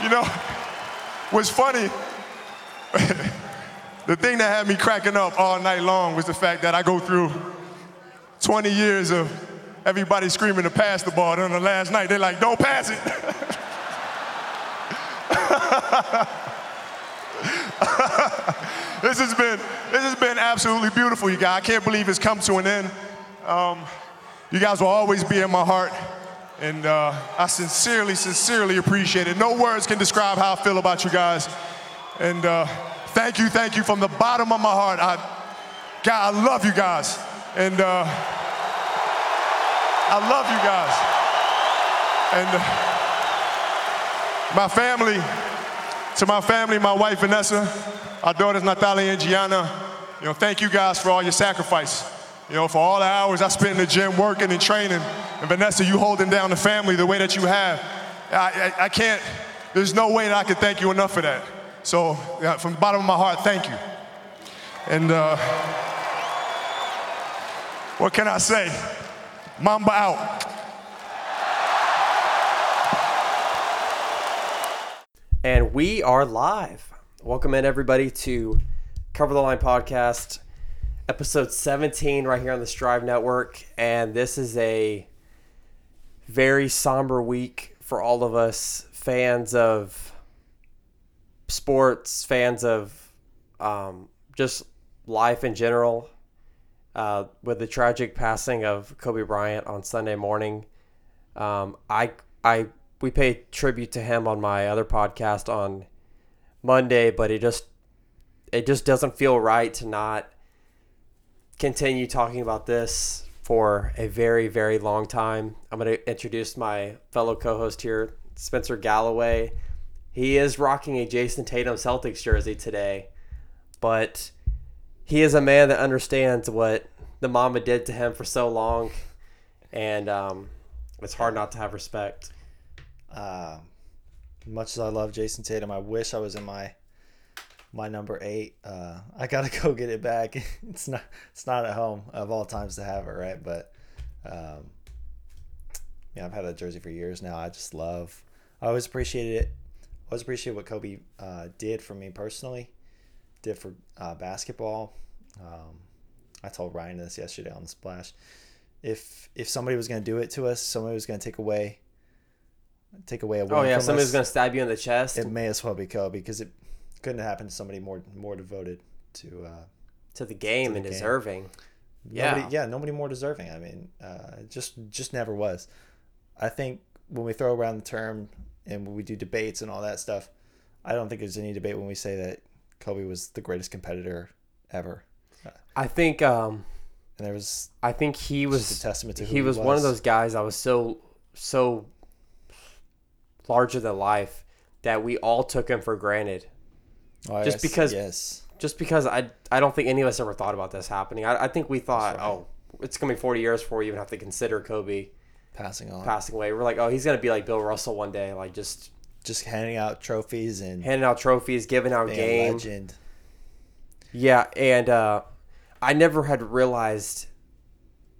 You know, what's funny, the thing that had me cracking up all night long was the fact that I go through 20 years of everybody screaming to pass the ball. Then on the last night, they're like, don't pass it. this has been this has been absolutely beautiful, you guys. I can't believe it's come to an end. Um, you guys will always be in my heart, and uh, I sincerely, sincerely appreciate it. No words can describe how I feel about you guys, and uh, thank you, thank you from the bottom of my heart. I, God, I love you guys, and uh, I love you guys, and uh, my family. To my family, my wife Vanessa, our daughters Natalia and Gianna, you know, thank you guys for all your sacrifice. You know, for all the hours I spent in the gym working and training, and Vanessa, you holding down the family the way that you have. I, I, I can't, there's no way that I can thank you enough for that. So, yeah, from the bottom of my heart, thank you. And uh, what can I say? Mamba out. And we are live. Welcome in, everybody, to Cover the Line podcast, episode 17, right here on the Strive Network. And this is a very somber week for all of us fans of sports, fans of um, just life in general. Uh, with the tragic passing of Kobe Bryant on Sunday morning, um, I I we pay tribute to him on my other podcast on Monday, but it just it just doesn't feel right to not continue talking about this for a very very long time. I'm going to introduce my fellow co-host here, Spencer Galloway. He is rocking a Jayson Tatum Celtics jersey today, but he is a man that understands what the mama did to him for so long, and um, it's hard not to have respect. Uh, much as I love Jayson Tatum, I wish I was in my my number eight. Uh, I gotta go get it back. It's not it's not at home of all times to have it, right? But um, yeah, I've had that jersey for years now. I just love. I always appreciated it. I always appreciate what Kobe uh, did for me personally, did for uh, basketball. Um, I told Ryan this yesterday on the splash. If if somebody was gonna do it to us, somebody was gonna take away take away a win Oh yeah, somebody's us, gonna stab you in the chest it may as well be Kobe because it couldn't have happened to somebody more more devoted to uh, to the game the and game. deserving. Yeah. nobody yeah nobody more deserving. I mean, uh, just just never was. I think when we throw around the term and when we do debates and all that stuff, I don't think there's any debate when we say that Kobe was the greatest competitor ever. I think um, And there was I think he was a testament to who he was one of those guys that was so so larger than life that we all took him for granted. Oh, just yes, because- yes, Just because I I don't think any of us ever thought about this happening. I, I think we thought, right. oh, it's gonna be forty years before we even have to consider Kobe passing on, passing away. We're like, oh, he's gonna be like Bill Russell one day, like just just handing out trophies and handing out trophies, giving out game. legend. Yeah, and uh, I never had realized.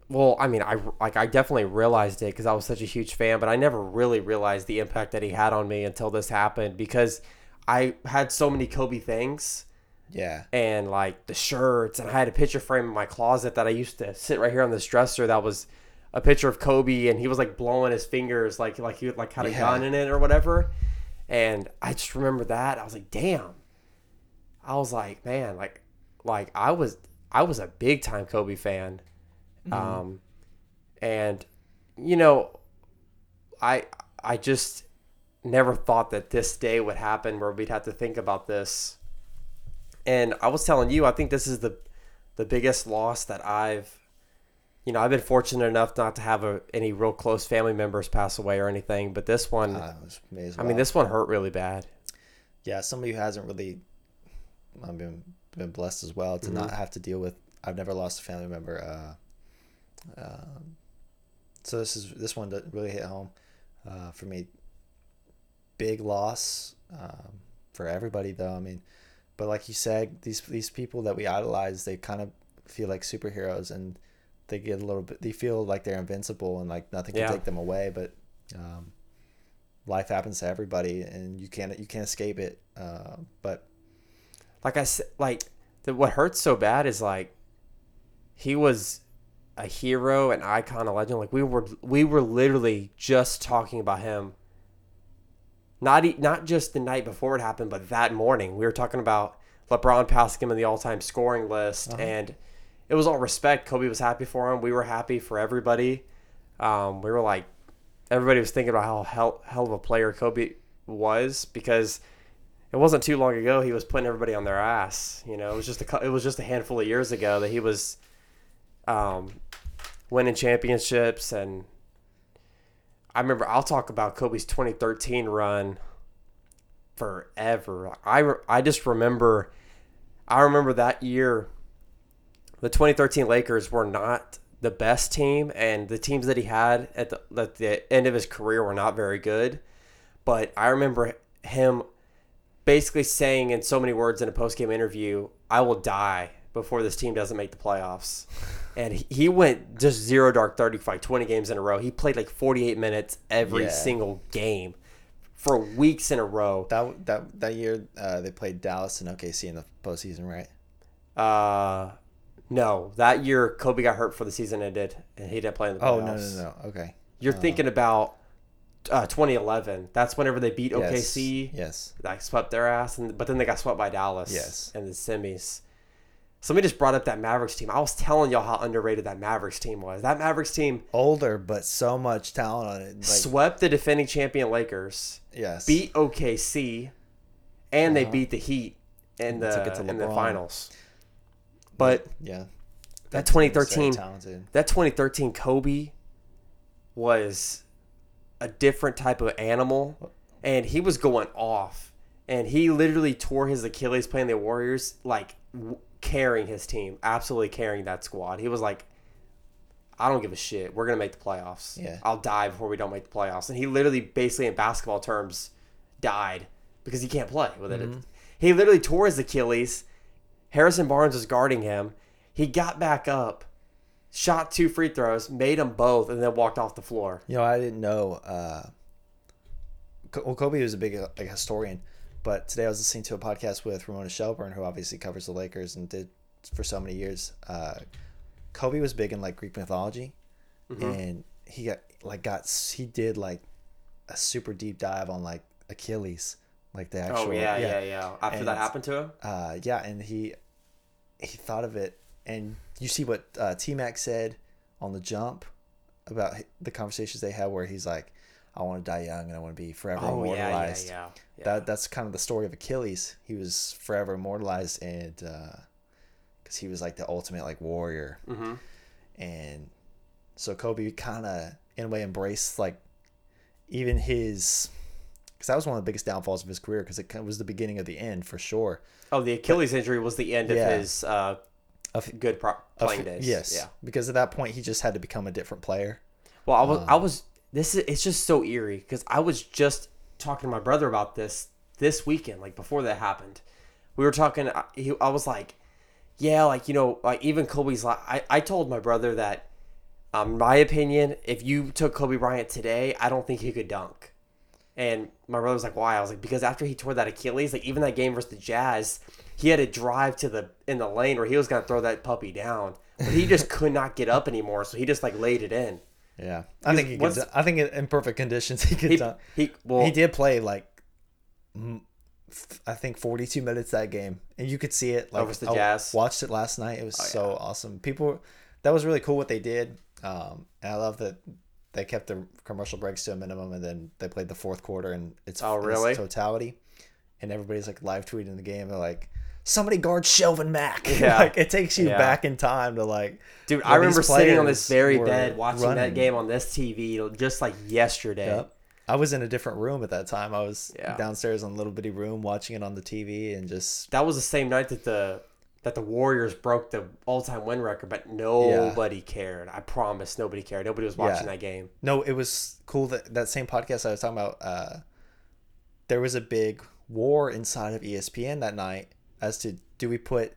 Well, I mean, I like I definitely realized it because I was such a huge fan, but I never really realized the impact that he had on me until this happened because I had so many Kobe things. Yeah, and like the shirts, and I had a picture frame in my closet that I used to sit right here on this dresser that was a picture of Kobe, and he was like blowing his fingers like like he like had a Yeah. gun in it or whatever, and I just remember that. I was like, damn. I was like, man, like, like I was, I was a big time Kobe fan, um, and you know, I, I just never thought that this day would happen where we'd have to think about this. And I was telling you, I think this is the, the biggest loss that I've, you know, I've been fortunate enough not to have a, any real close family members pass away or anything, but this one, uh, it was- may as I mean, this one hurt really bad. yeah, somebody who hasn't really I've been been blessed as well to Mm-hmm. not have to deal with I've never lost a family member uh, um, so this is this one that really hit home uh, for me big loss um, for everybody though I mean but like you said these these people that we idolize they kind of feel like superheroes and they get a little bit they feel like they're invincible and like nothing can Yeah. take them away but um, life happens to everybody, and you can't you can't escape it. Uh, but like I said, like the, what hurts so bad is like he was a hero, an icon, a legend. Like we were, we were literally just talking about him. Not not just the night before it happened, but that morning we were talking about LeBron passing him in the all-time scoring list, and it was all respect. Kobe was happy for him. We were happy for everybody. Um, we were like, everybody was thinking about how hell, hell of a player Kobe was because it wasn't too long ago he was putting everybody on their ass. You know, it was just a it was just a handful of years ago that he was um, winning championships, and I remember I'll talk about Kobe's 2013 run forever. I I just remember I remember that year the 2013 Lakers were not the best team, and the teams that he had at the, at the end of his career were not very good. But I remember him basically saying in so many words in a post game interview, "I will die before this team doesn't make the playoffs." And he- went just zero dark thirty for like twenty games in a row. He played like forty eight minutes every Yeah. single game for weeks in a row. that that that year uh, they played Dallas and OKC in the postseason, right? Uh, no, that year Kobe got hurt for the season ended, and he didn't play in the playoffs. Oh no no no. Okay. You're thinking about uh, 2011. That's whenever they beat Yes. OKC. Yes. like swept their ass, and but then they got swept by Dallas. Yes. in the semis. Somebody just brought up that Mavericks team. I was telling y'all how underrated that Mavericks team was. That Mavericks team Older, but so much talent on it. Like, swept the defending champion Lakers, yes. beat OKC, and they uh-huh. beat the Heat in the Took it to in the finals. But Yeah. that team 2013 talented. that 2013 Kobe was a different type of animal, and he was going off, and he literally tore his Achilles playing the Warriors, like carrying his team, absolutely carrying that squad. He was like, "I don't give a shit. We're gonna make the playoffs. Yeah. I'll die before we don't make the playoffs." And he literally, basically in basketball terms, died because he can't play with it. He literally tore his Achilles. Harrison Barnes was guarding him. He got back up, shot two free throws, made them both, and then walked off the floor. You know, I didn't know. Uh, well, Kobe was a big like historian, but today I was listening to a podcast with Ramona Shelburne, who obviously covers the Lakers and did for so many years. Uh, Kobe was big in like Greek mythology, Mm-hmm. and he got like got he did like a super deep dive on like Achilles, like the actual. oh yeah, yeah, yeah, After And that happened to him, uh, yeah, and he he thought of it, and you see what uh, T Mac said on the jump about the conversations they had, where he's like, "I want to die young, and I want to be forever oh yeah, yeah, immortalized." yeah. Yeah. That that's kind of the story of Achilles. He was forever immortalized, and because he was like the ultimate like warrior, Mhm. and so Kobe kind of in a way embraced like even his. Because that was one of the biggest downfalls of his career, because it was the beginning of the end for sure. Oh, the Achilles injury was the end Yeah. of his uh, Of- good pro- Of- playing days. Yes. Yeah. Because at that point, he just had to become a different player. Well, I was, Um, I was. This is. It's just so eerie because I was just talking to my brother about this this weekend, like before that happened. We were talking. I, he, I was like, yeah, like you know, like even Kobe's. Like, I I told my brother that, um, my opinion, if you took Kobe Bryant today, I don't think he could dunk. And my brother was like, "Why?" I was like, "Because after he tore that Achilles, like even that game versus the Jazz, he had to drive to the in the lane where he was gonna throw that puppy down, but he just could not get up anymore, so he just like laid it in." Yeah, I think he could. once- I think in perfect conditions he could. He, he well, he did play like, I think forty-two minutes that game, and you could see it. Like versus the I Jazz? watched it last night. It was Oh, so awesome. People, that was really cool what they did. Um, and I love that they kept the commercial breaks to a minimum, and then they played the fourth quarter and it's Oh, in its really? totality. And everybody's like live tweeting the game. They're like, somebody guard Shelvin Mack. Yeah. like it takes you Yeah. back in time to like. Dude, I remember sitting on this very bed watching that game on this TV just like yesterday. Yep. I was in a different room at that time. I was Yeah. downstairs in a little bitty room watching it on the TV and just That was the same night that the that the Warriors broke the all-time win record, but nobody cared. I promise, nobody cared. Nobody was watching Yeah. that game. no. It was cool that that same podcast I was talking about. Uh, there was a big war inside of ESPN that night as to do we put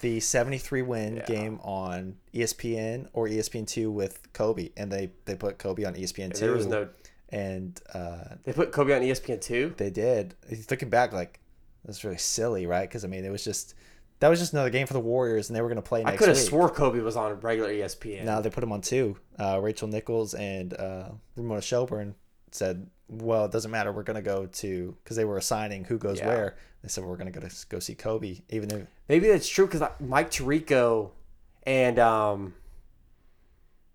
the 73 win Yeah. game on ESPN or ESPN two with Kobe, and they they put Kobe on E ESPN two. There was no and uh, They put Kobe on E ESPN two. they did. Looking back, like that's really silly, right? Because I mean, it was just that was just another game for the Warriors, and they were going to play I could have swore Kobe was on regular ESPN. Now they put him on two. Uh, Rachel Nichols and uh, Ramona Shelburne said, "Well, it doesn't matter. We're going to go to because they were assigning who goes Yeah. where. They said we're going to go to go see Kobe, even though Maybe that's true because Mike Tirico and um,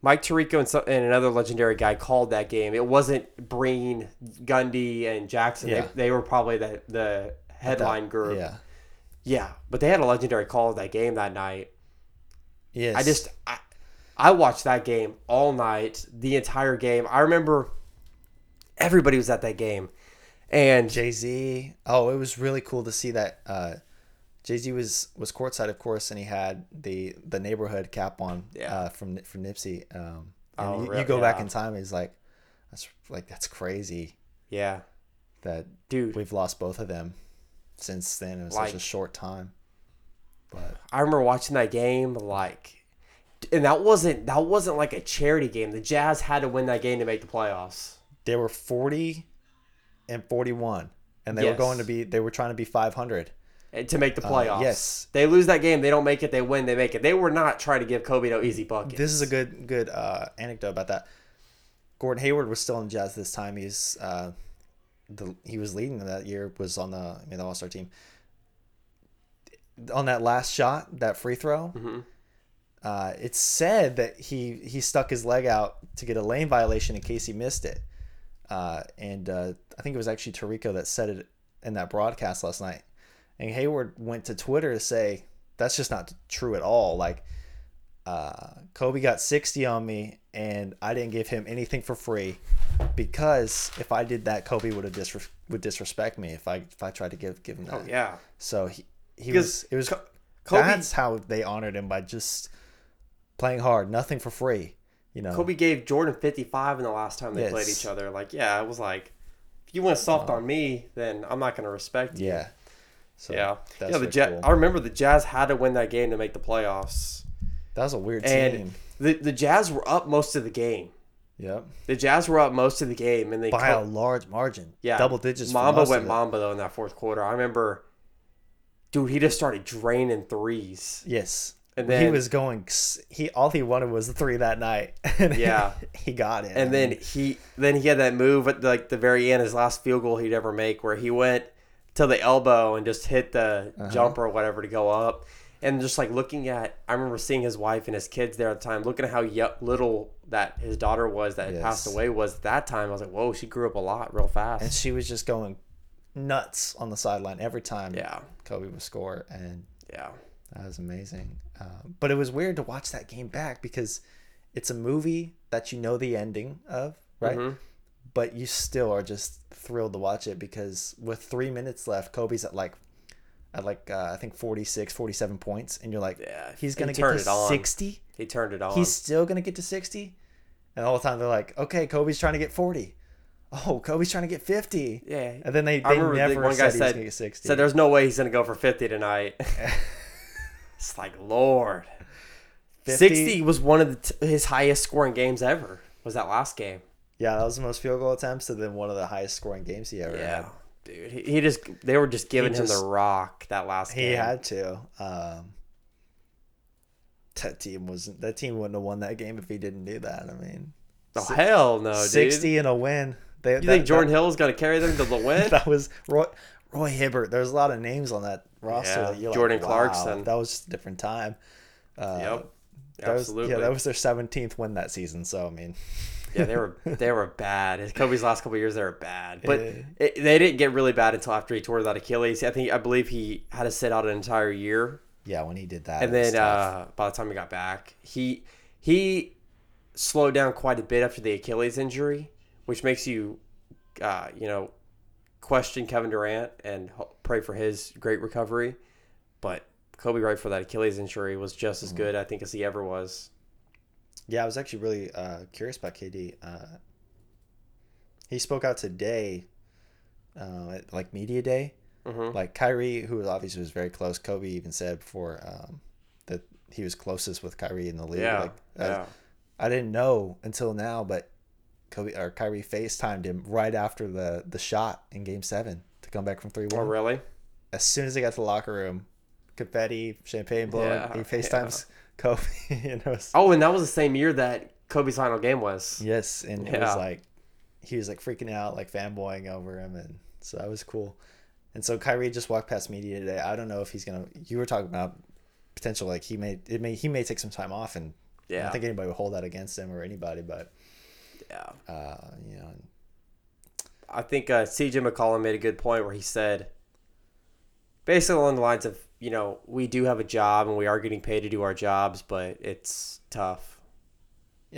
Mike Tirico and, some, and another legendary guy called that game. It wasn't Breen, Gundy, and Jackson. Yeah. They, they were probably the the headline group. yeah, Yeah, but they had a legendary call of that game that night. yes, I just I, I watched that game all night, the entire game. I remember everybody was at that game, and Jay Z. Oh, it was really cool to see that. Uh, Jay Z was was courtside, of course, and he had the the neighborhood cap on Yeah. uh, from from Nipsey. Um, and Oh, you, you go back in time, he's like, that's like that's crazy yeah, that dude, we've lost both of them since then. It was Like- such a short time. But I remember watching that game like, and that wasn't that wasn't like a charity game. The Jazz had to win that game to make the playoffs. They were forty and forty one, and they were going to be they were trying to be five hundred. and To make the playoffs, Uh, yes. They lose that game, they don't make it. They win, they make it. They were not trying to give Kobe no easy buckets. This is a good good uh, anecdote about that. Gordon Hayward was still in Jazz this time. He's uh, the he was leading that year. Was on the I mean the All Star team. On that last shot, that free throw, Mm-hmm. uh, it's said that he he stuck his leg out to get a lane violation in case he missed it. Uh, and uh, I think it was actually Tirico that said it in that broadcast last night. And Hayward went to Twitter to say that's just not true at all. Like uh, Kobe got 60 on me, and I didn't give him anything for free because if I did that, Kobe would have disre- would disrespect me if I if I tried to give give him that. oh yeah, So he he Because was it was Co- Kobe that's how they honored him by just playing hard, nothing for free. You know, Kobe gave Jordan 55 in the last time they played each other. Like, yeah, it was like, if you went soft on me, then I'm not going to respect you. yeah, so Yeah. yeah, the Jazz, cool. I remember the Jazz had to win that game to make the playoffs. that was a weird And team. the, the Jazz were up most of the game. Yep, The Jazz were up most of the game. and they by a large margin. yeah, double digits. Mamba went. Mamba, though, in that fourth quarter. I remember, dude, he just started draining threes. Yes. And then he was going. He all he wanted was the three that night. And Yeah. he got it. And then he then he had that move at like the very end, his last field goal he'd ever make, where he went to the elbow and just hit the Uh-huh. jumper or whatever to go up. And just like looking at, I remember seeing his wife and his kids there at the time, looking at how little that his daughter was that had passed away was that time. I was like, whoa, she grew up a lot real fast. and she was just going nuts on the sideline every time. yeah, Kobe would score, and yeah, that was amazing. Uh, but it was weird to watch that game back because it's a movie that you know the ending of, right? Mhm. But you still are just thrilled to watch it because with three minutes left, Kobe's at like at like uh, I think 46, 47 points, and you're like, Yeah, he's he gonna get to sixty. he turned it on. He's still gonna get to sixty, and all the time they're like, okay, Kobe's trying to get forty. Oh, Kobe's trying to get fifty. yeah, And then they, they remember the never one guy said said- gonna get sixty. said there's no way he's gonna go for fifty tonight. it's like Lord. 50 60 was one of the t- his highest scoring games ever. Was that last game? Yeah, that was the most field goal attempts, and then one of the highest scoring games he ever had. dude. He, he just they were just giving He him just- the rock that last He game. He had to. Um, that team wasn't. That team wouldn't have won that game if he didn't do that. I mean, oh hell no, dude. sixty and a win. They, You think Jordan Hill is gonna carry them to the win? That, that was Roy, Roy Hibbert. There's a lot of names on that roster. Yeah, that you're Jordan like, Clarkson. Wow, that was a different time. Uh, yep, that was- absolutely. yeah, that was their 17th win that season. So I mean, yeah, they were they were bad. Kobe's last couple years they were bad, but Yeah. it, they didn't get really bad until after he tore that Achilles. I think I believe he had to sit out an entire year. yeah, when he did that, and then uh, by the time he got back, he he slowed down quite a bit after the Achilles injury, which makes you, uh, you know, question Kevin Durant and pray for his great recovery. But Kobe, right for that Achilles injury, was just Mm-hmm. as good, I think, as he ever was. Yeah, I was actually really uh, curious about KD. Uh, he spoke out today, uh, at, like media day. Mhm. Like Kyrie, who obviously was very close. Kobe even said before um, that he was closest with Kyrie in the league. Yeah, Like, I, yeah, I didn't know until now, but Kobe or Kyrie FaceTimed him right after the the shot in Game Seven to come back from three Oh, one. really? As soon as they got to the locker room, confetti, champagne blowing. Yeah, he FaceTimes Kobe. you know, Oh, and that was the same year that Kobe's final game was. Yes, and it was like he was like freaking out, like fanboying over him, and so that was cool. And so Kyrie just walked past media today. I don't know if he's gonna. You were talking about potential, like he may it may he may take some time off, and I don't think anybody would hold that against him or anybody, but Yeah. uh, you know, I think uh, CJ McCollum made a good point where he said, basically along the lines of, you know, we do have a job and we are getting paid to do our jobs, but it's tough,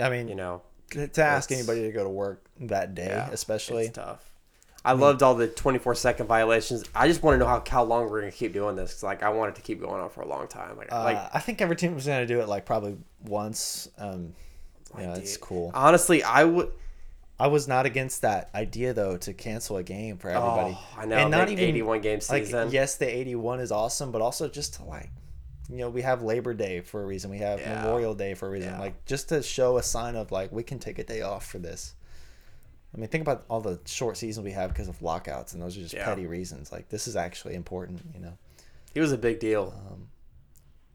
I mean, you know. to ask anybody to go to work that day, Yeah, especially. It's tough. I loved all the 24 second violations. I just want to know how, how long we're going to keep doing this. 'cause, like, I want it to keep going on for a long time. Like, Uh, like I think every team was gonna do it like probably once. Um, yeah, dude, it's cool. honestly, I would. I was not against that idea though to cancel a game for everybody. Oh, I know. and not even 81 game like season. yes, the eighty-one is awesome, but also just to like, you know, we have Labor Day for a reason. We have Yeah. Memorial Day for a reason. Yeah. Like just to show a sign of like we can take a day off for this. I mean, think about all the short seasons we have because of lockouts, and those are just Yeah. petty reasons. Like this is actually important, you know. He was a big deal. Um,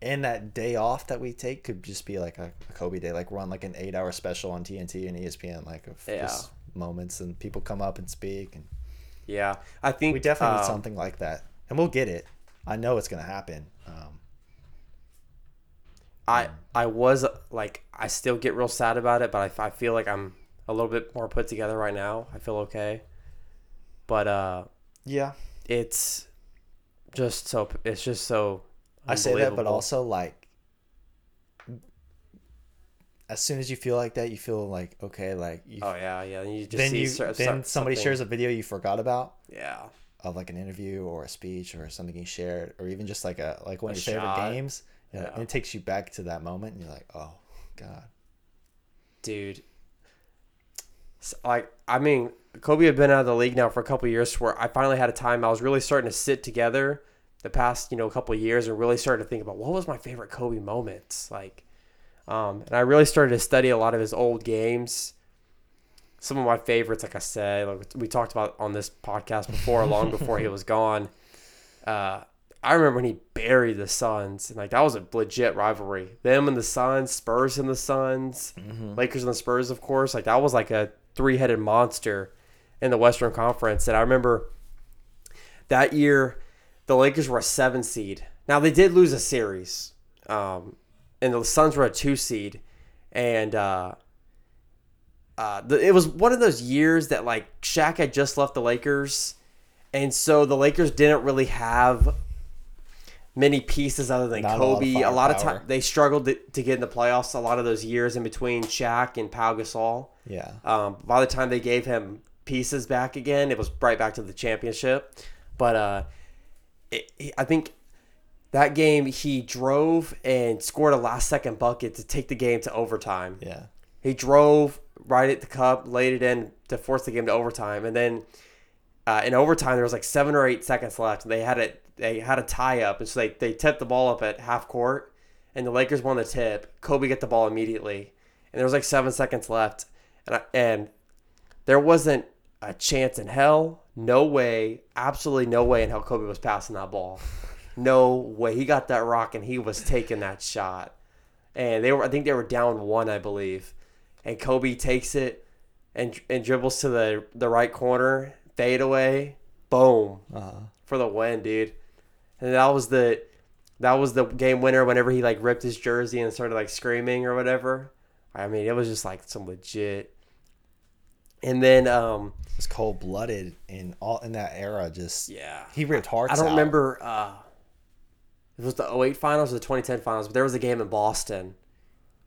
And that day off that we take could just be like a, a Kobe day, like run like an eight-hour special on TNT and ESPN, like of Yeah. just moments and people come up and speak and. yeah. I think We definitely need um, something like that, and we'll get it. I know it's gonna happen. Um, I I was like I still get real sad about it, but I, I feel like I'm a little bit more put together right now. I feel okay, but uh, yeah, it's just so it's just so. I say that, but also like, as soon as you feel like that, you feel like okay, like you, oh yeah, yeah. You just then see you cer- then somebody something- shares a video you forgot about yeah of like an interview or a speech or something you shared or even just like a like one A of your shot. favorite games. Yeah, Yeah. and it takes you back to that moment, and you're like, oh god. dude. S- Like I mean, Kobe had been out of the league now for a couple of years. Where I finally had a time I was really starting to sit together the past you know couple of years and really started to think about what was my favorite Kobe moments like. Um, and I really started to study a lot of his old games. Some of my favorites, like I said, like we talked about on this podcast before, long before he was gone. Uh, I remember when he buried the Suns, and like that was a legit rivalry. Them and the Suns, Spurs and the Suns, Lakers and the Spurs, of course. Like that was like a three-headed monster in the Western Conference. And I remember that year, the Lakers were a seven seed. Now they did lose a series, um, and the Suns were a two seed, and uh, uh, the, it was one of those years that like Shaq had just left the Lakers, and so the Lakers didn't really have many pieces other than Not a lot of Kobe. A lot of firepower. time they struggled to, to get in the playoffs. A lot of those years in between Shaq and Pau Gasol. Yeah. Um, by the time they gave him pieces back again, it was right back to the championship. But uh, it, I think that game he drove and scored a last second bucket to take the game to overtime. Yeah. He drove right at the cup, laid it in to force the game to overtime, and then uh, in overtime there was like seven or eight seconds left. and They had it. They had a tie up, and so they they tipped the ball up at half court, and the Lakers won the tip. Kobe got the ball immediately, and there was like seven seconds left, and I, and there wasn't a chance in hell, no way, absolutely no way in hell Kobe was passing that ball. No way. He got that rock and he was taking that shot. And they were I think they were down one, I believe. And Kobe takes it and and dribbles to the the right corner, fade away, boom. Uh-huh. For the win, dude. And that was the that was the game winner whenever he like ripped his jersey and started like screaming or whatever. I mean, it was just like some legit. And then um It was cold blooded in all in that era. Just yeah. he ripped hearts. I don't out. remember. Uh, it was the 08 finals or the 2010 finals, but there was a game in Boston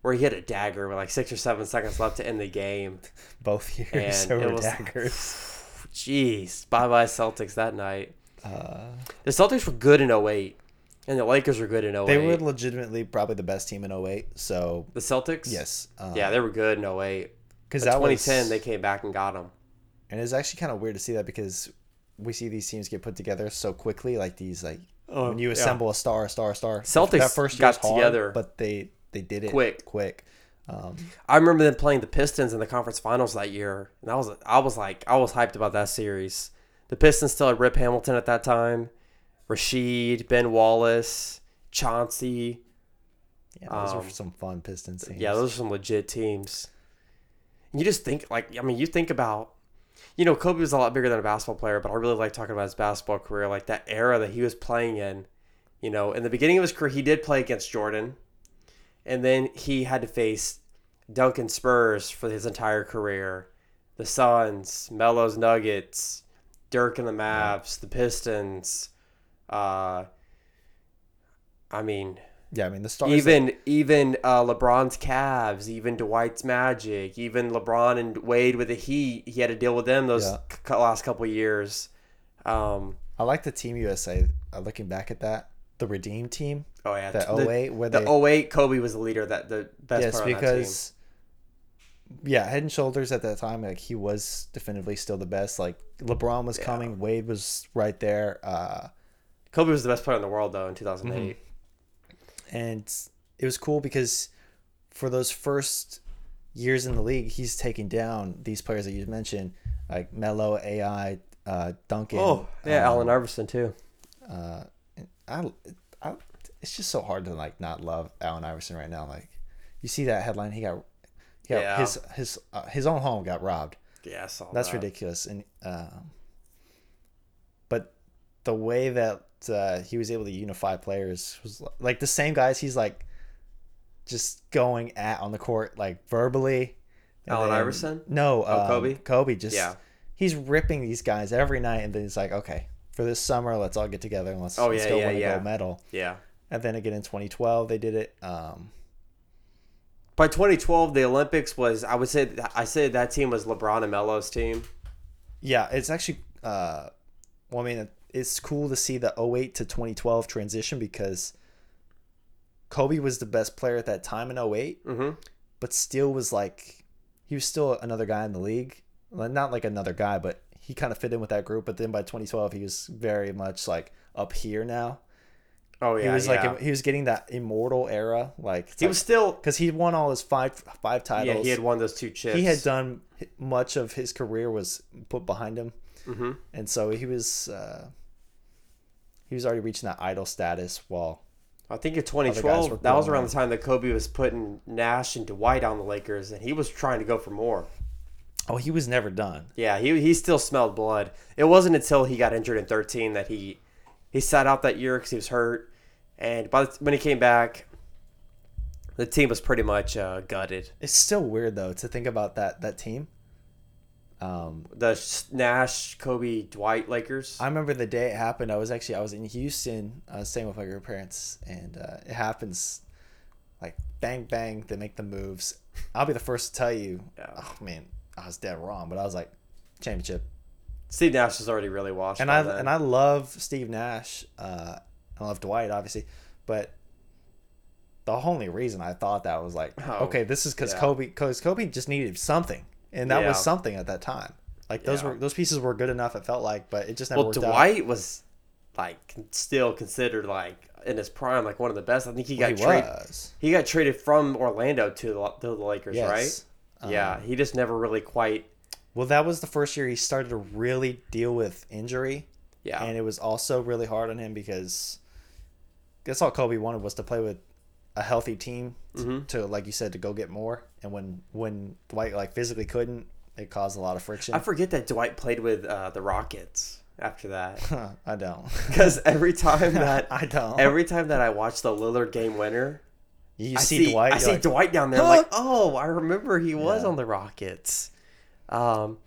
where he hit a dagger with like six or seven seconds left to end the game. both years And were was- daggers. Jeez, bye bye Celtics that night. Uh, The Celtics were good in 08, and the Lakers were good in 08. they were legitimately probably the best team in 08. So the Celtics. yes, uh, Yeah, they were good in 08. Because that 2010, was, they came back and got them. and it's actually kind of weird to see that because we see these teams get put together so quickly, like these like when you yeah. assemble a star, a star, a star. Celtics that first got hard, together but they they did it quick. quick. Um, I remember them playing the Pistons in the conference finals that year, and I was I was like I was hyped about that series. The Pistons still had Rip Hamilton at that time, Rasheed, Ben Wallace, Chauncey. yeah, those Um, were some fun Pistons teams. Yeah, those are some legit teams. You just think like I mean, you think about you know, Kobe was a lot bigger than a basketball player, but I really like talking about his basketball career, like that era that he was playing in. You know, in the beginning of his career, he did play against Jordan, and then he had to face Duncan Spurs for his entire career, the Suns, Melo's Nuggets, Dirk and the Mavs, the Pistons. Uh, I mean, yeah. I mean, the stars. even even uh, LeBron's Cavs, even Dwight's Magic, even LeBron and Wade with the Heat, he had to deal with them those Yeah. c- last couple years. Um, I like the Team USA. Uh, looking back at that, the Redeem team, oh yeah, the the, 08, where the they 08 Kobe was the leader, that the best yes, player on that team. because yeah, Head and Shoulders at that time, like he was definitively still the best. Like LeBron was coming, Wade was right there, uh, Kobe was the best player in the world though in 2008. Mm-hmm. And it was cool because for those first years in the league, he's taking down these players that you mentioned, like Melo, AI, uh, Duncan. Oh yeah, um, Allen Iverson too. uh, I, I, it's just so hard to like not love Allen Iverson right now. Like, you see that headline? He got, he got Yeah. his his uh, his own home got robbed. Yeah, That's that. ridiculous. And um, but the way that uh, he was able to unify players was like the same guys. He's like just going at on the court, like verbally. and Allen then- Iverson? No, Oh, um, Kobe? Kobe just Yeah. he's ripping these guys every night, and then he's like, okay, for this summer, let's all get together and let's, Oh, let's yeah, go yeah, win a yeah. gold medal. Yeah. And then again in 2012, they did it. Um, By 2012, the Olympics was I would say I said that team was LeBron and Melo's team. yeah, it's actually, uh, well, I mean, it's cool to see the 08 to 2012 transition because Kobe was the best player at that time in 8 Mm-hmm. but still was like, he was still another guy in the league. Well, Not like another guy, but he kind of fit in with that group. But then by 2012, he was very much like up here now. Oh yeah, he was yeah. like he was getting that immortal era. Like he was still because he won all his five five titles. yeah he had won those two chips. he had done much of his career was put behind him, hmm and so he was uh, he was already reaching that idol status. While I think in 2012 that was around the time that Kobe was putting Nash and Dwight on the Lakers, and he was trying to go for more. oh, he was never done. Yeah, he he still smelled blood. It wasn't until he got injured in 13 that he he sat out that year because he was hurt, and by the, when he came back, the team was pretty much uh, gutted. It's still weird though to think about that that team. Um, The Nash, Kobe, Dwight Lakers. I remember the day it happened. I was actually I was in Houston, uh, staying with my grandparents, and uh, it happens like bang bang. They make the moves. I'll be the first to tell you. Yeah. Oh man, I was dead wrong, but I was like championship. Steve Nash was already really washed. and I then. and I love Steve Nash. Uh, I love Dwight, obviously, but the only reason I thought that was like, Oh, okay, this is because yeah. Kobe, because Kobe just needed something, and that was something at that time. Like those Yeah. were those pieces were good enough. It felt like, but it just never well, worked out. Dwight was like still considered like in his prime, like one of the best. I think he got He traded. was. He got traded from Orlando to the, to the Lakers, Yes. right? Uh, yeah, he just never really quite. Well, that was the first year he started to really deal with injury, Yeah, and it was also really hard on him because that's all Kobe wanted was to play with a healthy team t- Mm-hmm. to, like you said, to go get more. And when when Dwight like physically couldn't, it caused a lot of friction. I forget that Dwight played with uh, the Rockets after that I don't. because every time that I don't. every time that I watch the Lillard game winner, you I see, Dwight. I see like, Dwight down there. I'm like, oh, I remember he was Yeah. on the Rockets. Um,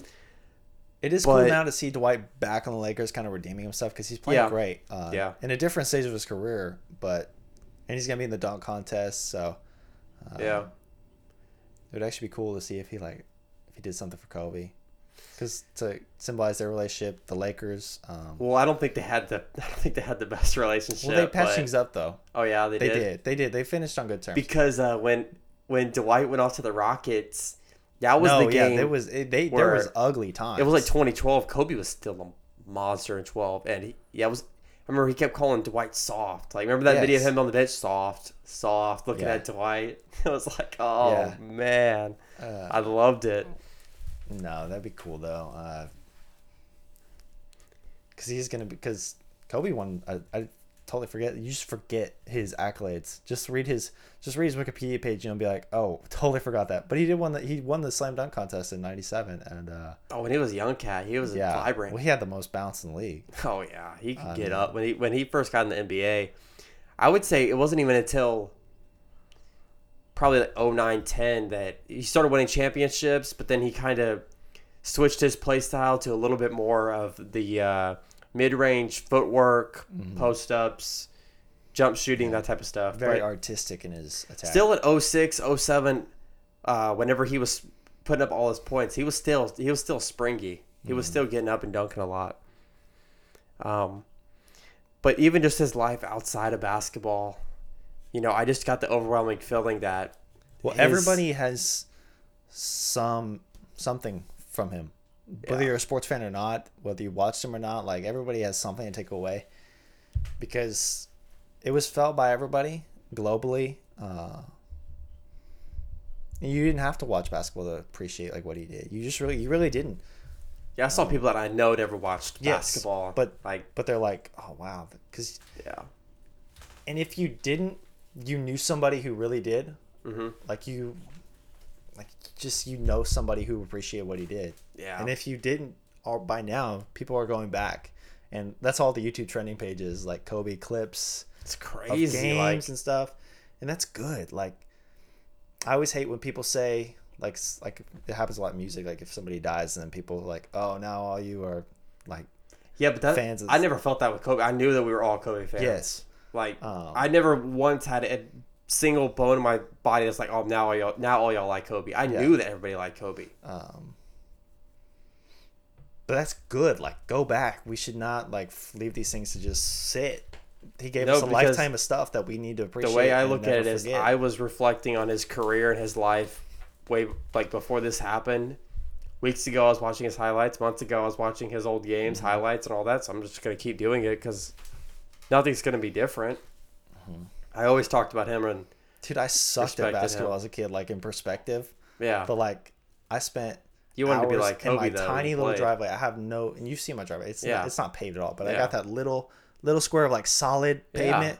It is cool now to see Dwight back on the Lakers, kind of redeeming himself because he's playing Yeah. great. Uh, Yeah. In a different stage of his career, but and he's gonna be in the dunk contest, so uh, yeah. it would actually be cool to see if he like if he did something for Kobe, because to symbolize their relationship, the Lakers. Um, Well, I don't think they had the I don't think they had the best relationship. well, they patched but- things up though. Oh yeah, they, They did. did. They did. They finished on good terms. because uh, when when Dwight went off to the Rockets, that was no, the yeah, game. there was it, they there was ugly times. it was like 2012. Kobe was still a monster in 12, and he, yeah, it was remember he kept calling Dwight soft. Like remember that video of him on the bench, soft, soft, looking Yeah. at Dwight. It was like, oh Yeah. man, Uh, I loved it. No, that'd be cool though. Uh, Cause he's gonna be because Kobe won. I, I totally forget. You just forget his accolades. Just read his just read his Wikipedia page and you'll be like, oh, totally forgot that. But he did won the he won the slam dunk contest in '97 and uh, Oh, when he was a young cat, he was yeah, vibrant. well, he had the most bounce in the league. Oh yeah, he could I get up when he when he first got in the NBA. I would say it wasn't even until probably like 09, 10 that he started winning championships, but then he kind of switched his play style to a little bit more of the uh, mid-range footwork, Mm-hmm. post-ups, jump shooting, that type of stuff. Very But artistic in his attack. still at 06, 07, uh, whenever he was putting up all his points, he was still he was still springy. He was still getting up and dunking a lot. Um, but even just his life outside of basketball, you know, I just got the overwhelming feeling that well, his- everybody has some something from him. Whether Yeah. you're a sports fan or not, whether you watched him or not, like everybody has something to take away because it was felt by everybody globally. Uh, you didn't have to watch basketball to appreciate like what he did. You just really, you really didn't. yeah, I saw people that I know never watched Yes, basketball, but- like But they're like, oh wow, because yeah, and if you didn't, you knew somebody who really did. Mhm. Like you, like just you know somebody who appreciated what he did. Yeah. And if you didn't, by now, people are going back, and that's all the YouTube trending pages like Kobe clips it's of crazy. games Like and stuff, and that's good. Like, I always hate when people say like like it happens a lot in music. Like if somebody dies, and then people are like, oh, now all you are like yeah, but that fans is- I never felt that with Kobe. I knew that we were all Kobe fans. yes. Like Um, I never once had a single bone in my body that's like, oh, now all y'all, now all y'all like Kobe. I Yeah. knew that everybody liked Kobe. Um, but that's good. Like, go back. We should not like leave these things to just sit. He gave No, us a lifetime of stuff that we need to appreciate. The way I look at it is, forget. I was reflecting on his career and his life way like before this happened. Weeks ago, I was watching his highlights. Months ago, I was watching his old games, Mm-hmm. highlights, and all that. So I'm just gonna keep doing it because nothing's gonna be different. Mm-hmm. I always talked about him and dude, I sucked at basketball him. as a kid. Like in perspective, yeah, but like I spent. You wanted to be like in Kobe my though. tiny little played. driveway. I have no, and you've seen my driveway. It's Yeah. not, it's not paved at all, but I got that little little square of like solid pavement.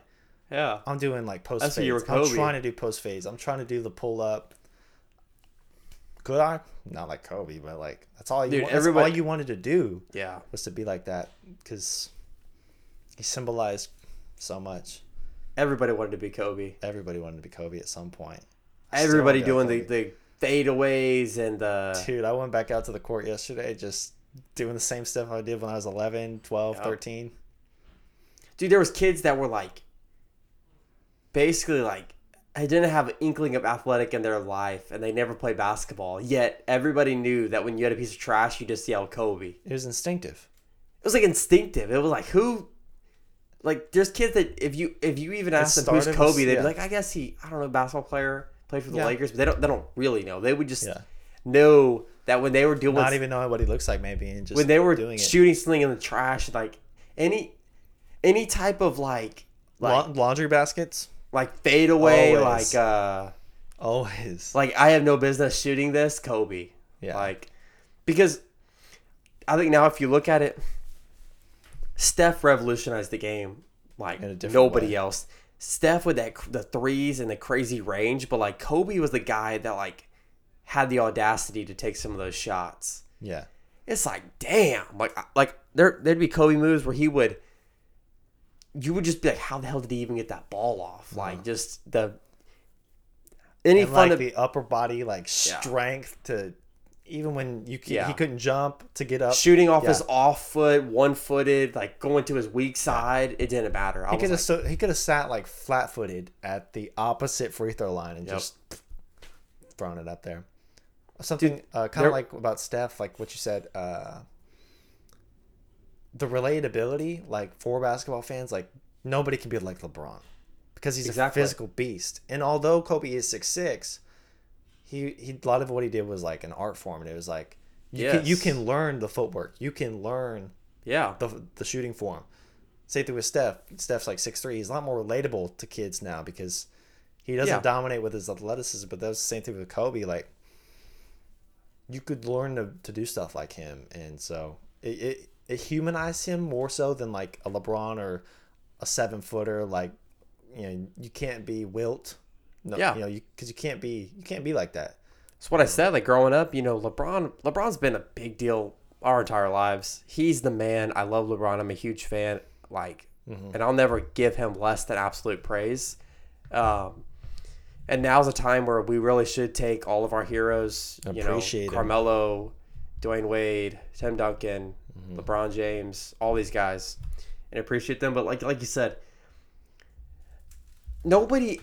Yeah, I'm doing like post That's what you were I'm trying to do post phase. I'm trying to do the pull up. Could I? Not like Kobe, but like that's all you. Dude, want, that's all you wanted to do yeah. was to be like that because he symbolized so much. Everybody wanted to be Kobe. Everybody wanted to be Kobe at some point. Everybody doing the, the fadeaways and the Dude, I went back out to the court yesterday just doing the same stuff I did when I was 11, 12, Yep. 13. dude there was kids that were like basically like I didn't have an inkling of athletic in their life and they never played basketball yet everybody knew that when you had a piece of trash you just yelled kobe it was instinctive. It was like instinctive it was like who like there's kids that if you if you even ask them who's kobe with- they'd yeah. be like i guess he i don't know basketball player played for the Yeah. lakers but they don't they don't really know they would just Yeah. know that when they were doing Not even knowing what he looks like, maybe, and just when they were doing it. shooting something in the trash like any any type of like like La- laundry baskets, like fade away, Always. like uh, always. like I have no business shooting this, Kobe. Yeah. Like because I think now if you look at it, Steph revolutionized the game like In a different nobody way. else. Steph with that the threes and the crazy range, but like Kobe was the guy that like had the audacity to take some of those shots. yeah. It's like damn, like like there there'd be Kobe moves where he would you would just be like, how the hell did he even get that ball off? Like just the any Uh-huh. And fun like of the upper body, like Yeah. strength to even when you Yeah. he couldn't jump to get up. shooting off Yeah. his off foot, one footed, like going to his weak side, it didn't matter. I He could have like, so, he could have sat like flat footed at the opposite free throw line and Yep. just thrown it up there. Something uh, kind of like about Steph, like what you said. Uh, the relatability, like for basketball fans, like nobody can be like LeBron because he's Exactly. a physical beast. And although Kobe is six six, he he a lot of what he did was like an art form, and it was like you can you can learn the footwork, you can learn yeah, the the shooting form. Same thing with Steph. Steph's like six three. He's a lot more relatable to kids now because he doesn't Yeah. dominate with his athleticism. But that was the same thing with Kobe. Like you could learn to, to do stuff like him, and so it, it it humanized him more so than like a LeBron or a seven footer. Like you know, you can't be Wilt. No, Yeah. you know, you because you can't be you can't be like that. That's what I said. Like growing up, you know, LeBron. LeBron's been a big deal our entire lives. He's the man. I love LeBron. I'm a huge fan. Like, and I'll never give him less than absolute praise. Um, and now's a time where we really should take all of our heroes. You know, Appreciate 'em. Carmelo, Dwyane Wade, Tim Duncan, LeBron James, all these guys, and appreciate them. But like like you said, nobody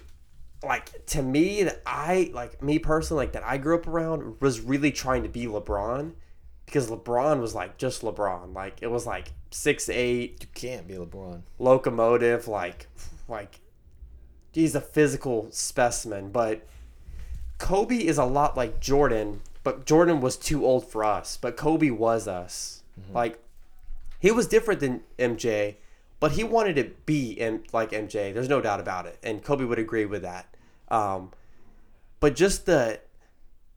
like to me that I like me personally like that I grew up around was really trying to be LeBron because LeBron was like just LeBron like it was like six eight You can't be LeBron. locomotive like like he's a physical specimen but Kobe is a lot like Jordan but Jordan was too old for us but Kobe was us mm-hmm. like he was different than MJ, but he wanted to be M- like MJ. There's no doubt about it, and Kobe would agree with that. Um, but just the,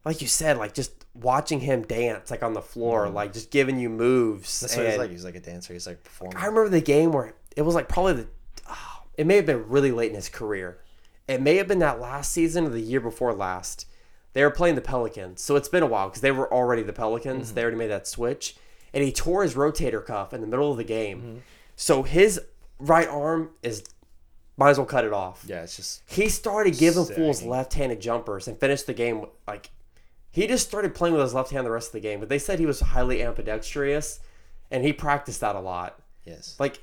like you said, like just watching him dance, like on the floor, like just giving you moves. Mm-hmm. That's what he's like. He's like a dancer. He's like performing. I remember the game where it was like probably the, oh, it may have been really late in his career. It may have been that last season or the year before last. They were playing the Pelicans, so it's been a while because they were already the Pelicans. They already made that switch, and he tore his rotator cuff in the middle of the game. So his right arm is might as well cut it off. yeah, it's just He started giving fools left-handed jumpers and finished the game like he just started playing with his left hand the rest of the game. But they said he was highly ambidextrous, and he practiced that a lot. yes. Like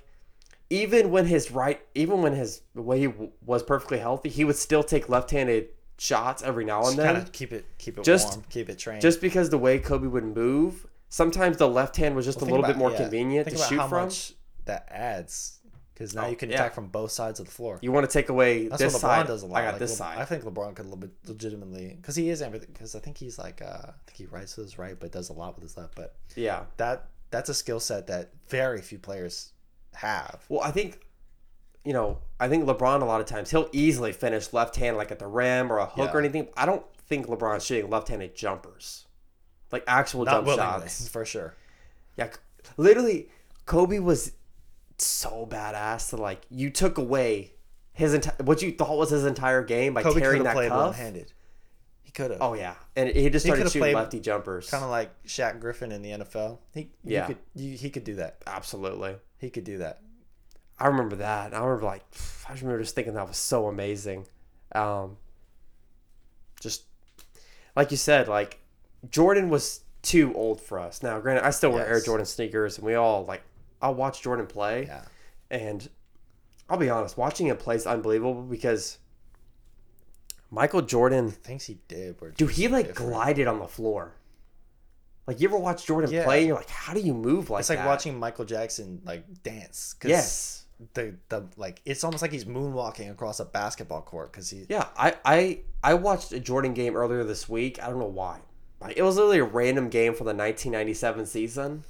even when his right, even when his when he w- was perfectly healthy, he would still take left-handed shots every now and kind then. of keep it keep it Just- warm, keep it trained. Just because the way Kobe would move, sometimes the left hand was just a Think little bit more yeah, convenient think to about shoot how from. much that adds because now Oh, you can yeah. attack from both sides of the floor. You want to take away That's this what LeBron side. does a lot. I got Like, this Le- side. I think LeBron could le- legitimately because he is everything. because I think he's like uh, I think he writes with his right, but does a lot with his left. But yeah. that that's a skill set that very few players have. Well, I think, you know, I think LeBron a lot of times he'll easily finish left hand like at the rim or a hook or anything. I don't think LeBron's shooting left-handed jumpers, like actual Not jump willingly, shots. for sure. Yeah, literally, Kobe was so badass that like you took away his entire what you thought was his entire game by Kobe could tearing have that played cuff. one-handed. He could have. Oh yeah, and he just He started could've shooting lefty jumpers. kind of like Shaq Griffin in the NFL. He Yeah. he could you, he could do that. Absolutely. He could do that. I remember that. I remember like I remember just thinking that was so amazing. Um, just like you said, like Jordan was too old for us. Now, granted, I still wear Air Jordan sneakers, and we all like. I'll watch Jordan play, Yeah. and I'll be honest, watching him play is unbelievable because Michael Jordan, thinks he did dude, he like different. glided on the floor. Like you ever watch Jordan Yeah. play, and you're like, how do you move like It's like that? watching Michael Jackson like dance. 'cause Yes. The the like it's almost like he's moonwalking across a basketball court because he Yeah, I, I I watched a Jordan game earlier this week. I don't know why. It was literally a random game for the 1997 season.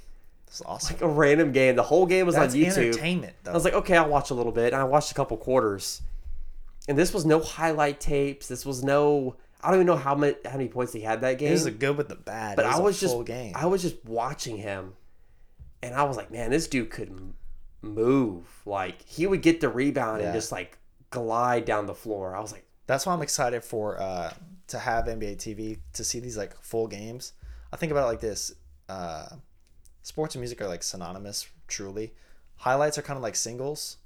It's awesome. Like a random game. The whole game was That's on YouTube. entertainment though. I was like, okay, I'll watch a little bit. And I watched a couple quarters. And this was no highlight tapes. This was no. I don't even know how many how many points he had that game. it was the good with the bad. but it was I was just game. I was just watching him, and I was like, man, this dude could move. Like he would get the rebound and just like glide down the floor. I was like, That's why I'm excited for uh, to have NBA TV to see these like full games. I think about it like this: uh, sports and music are like synonymous. Truly, highlights are kind of like singles,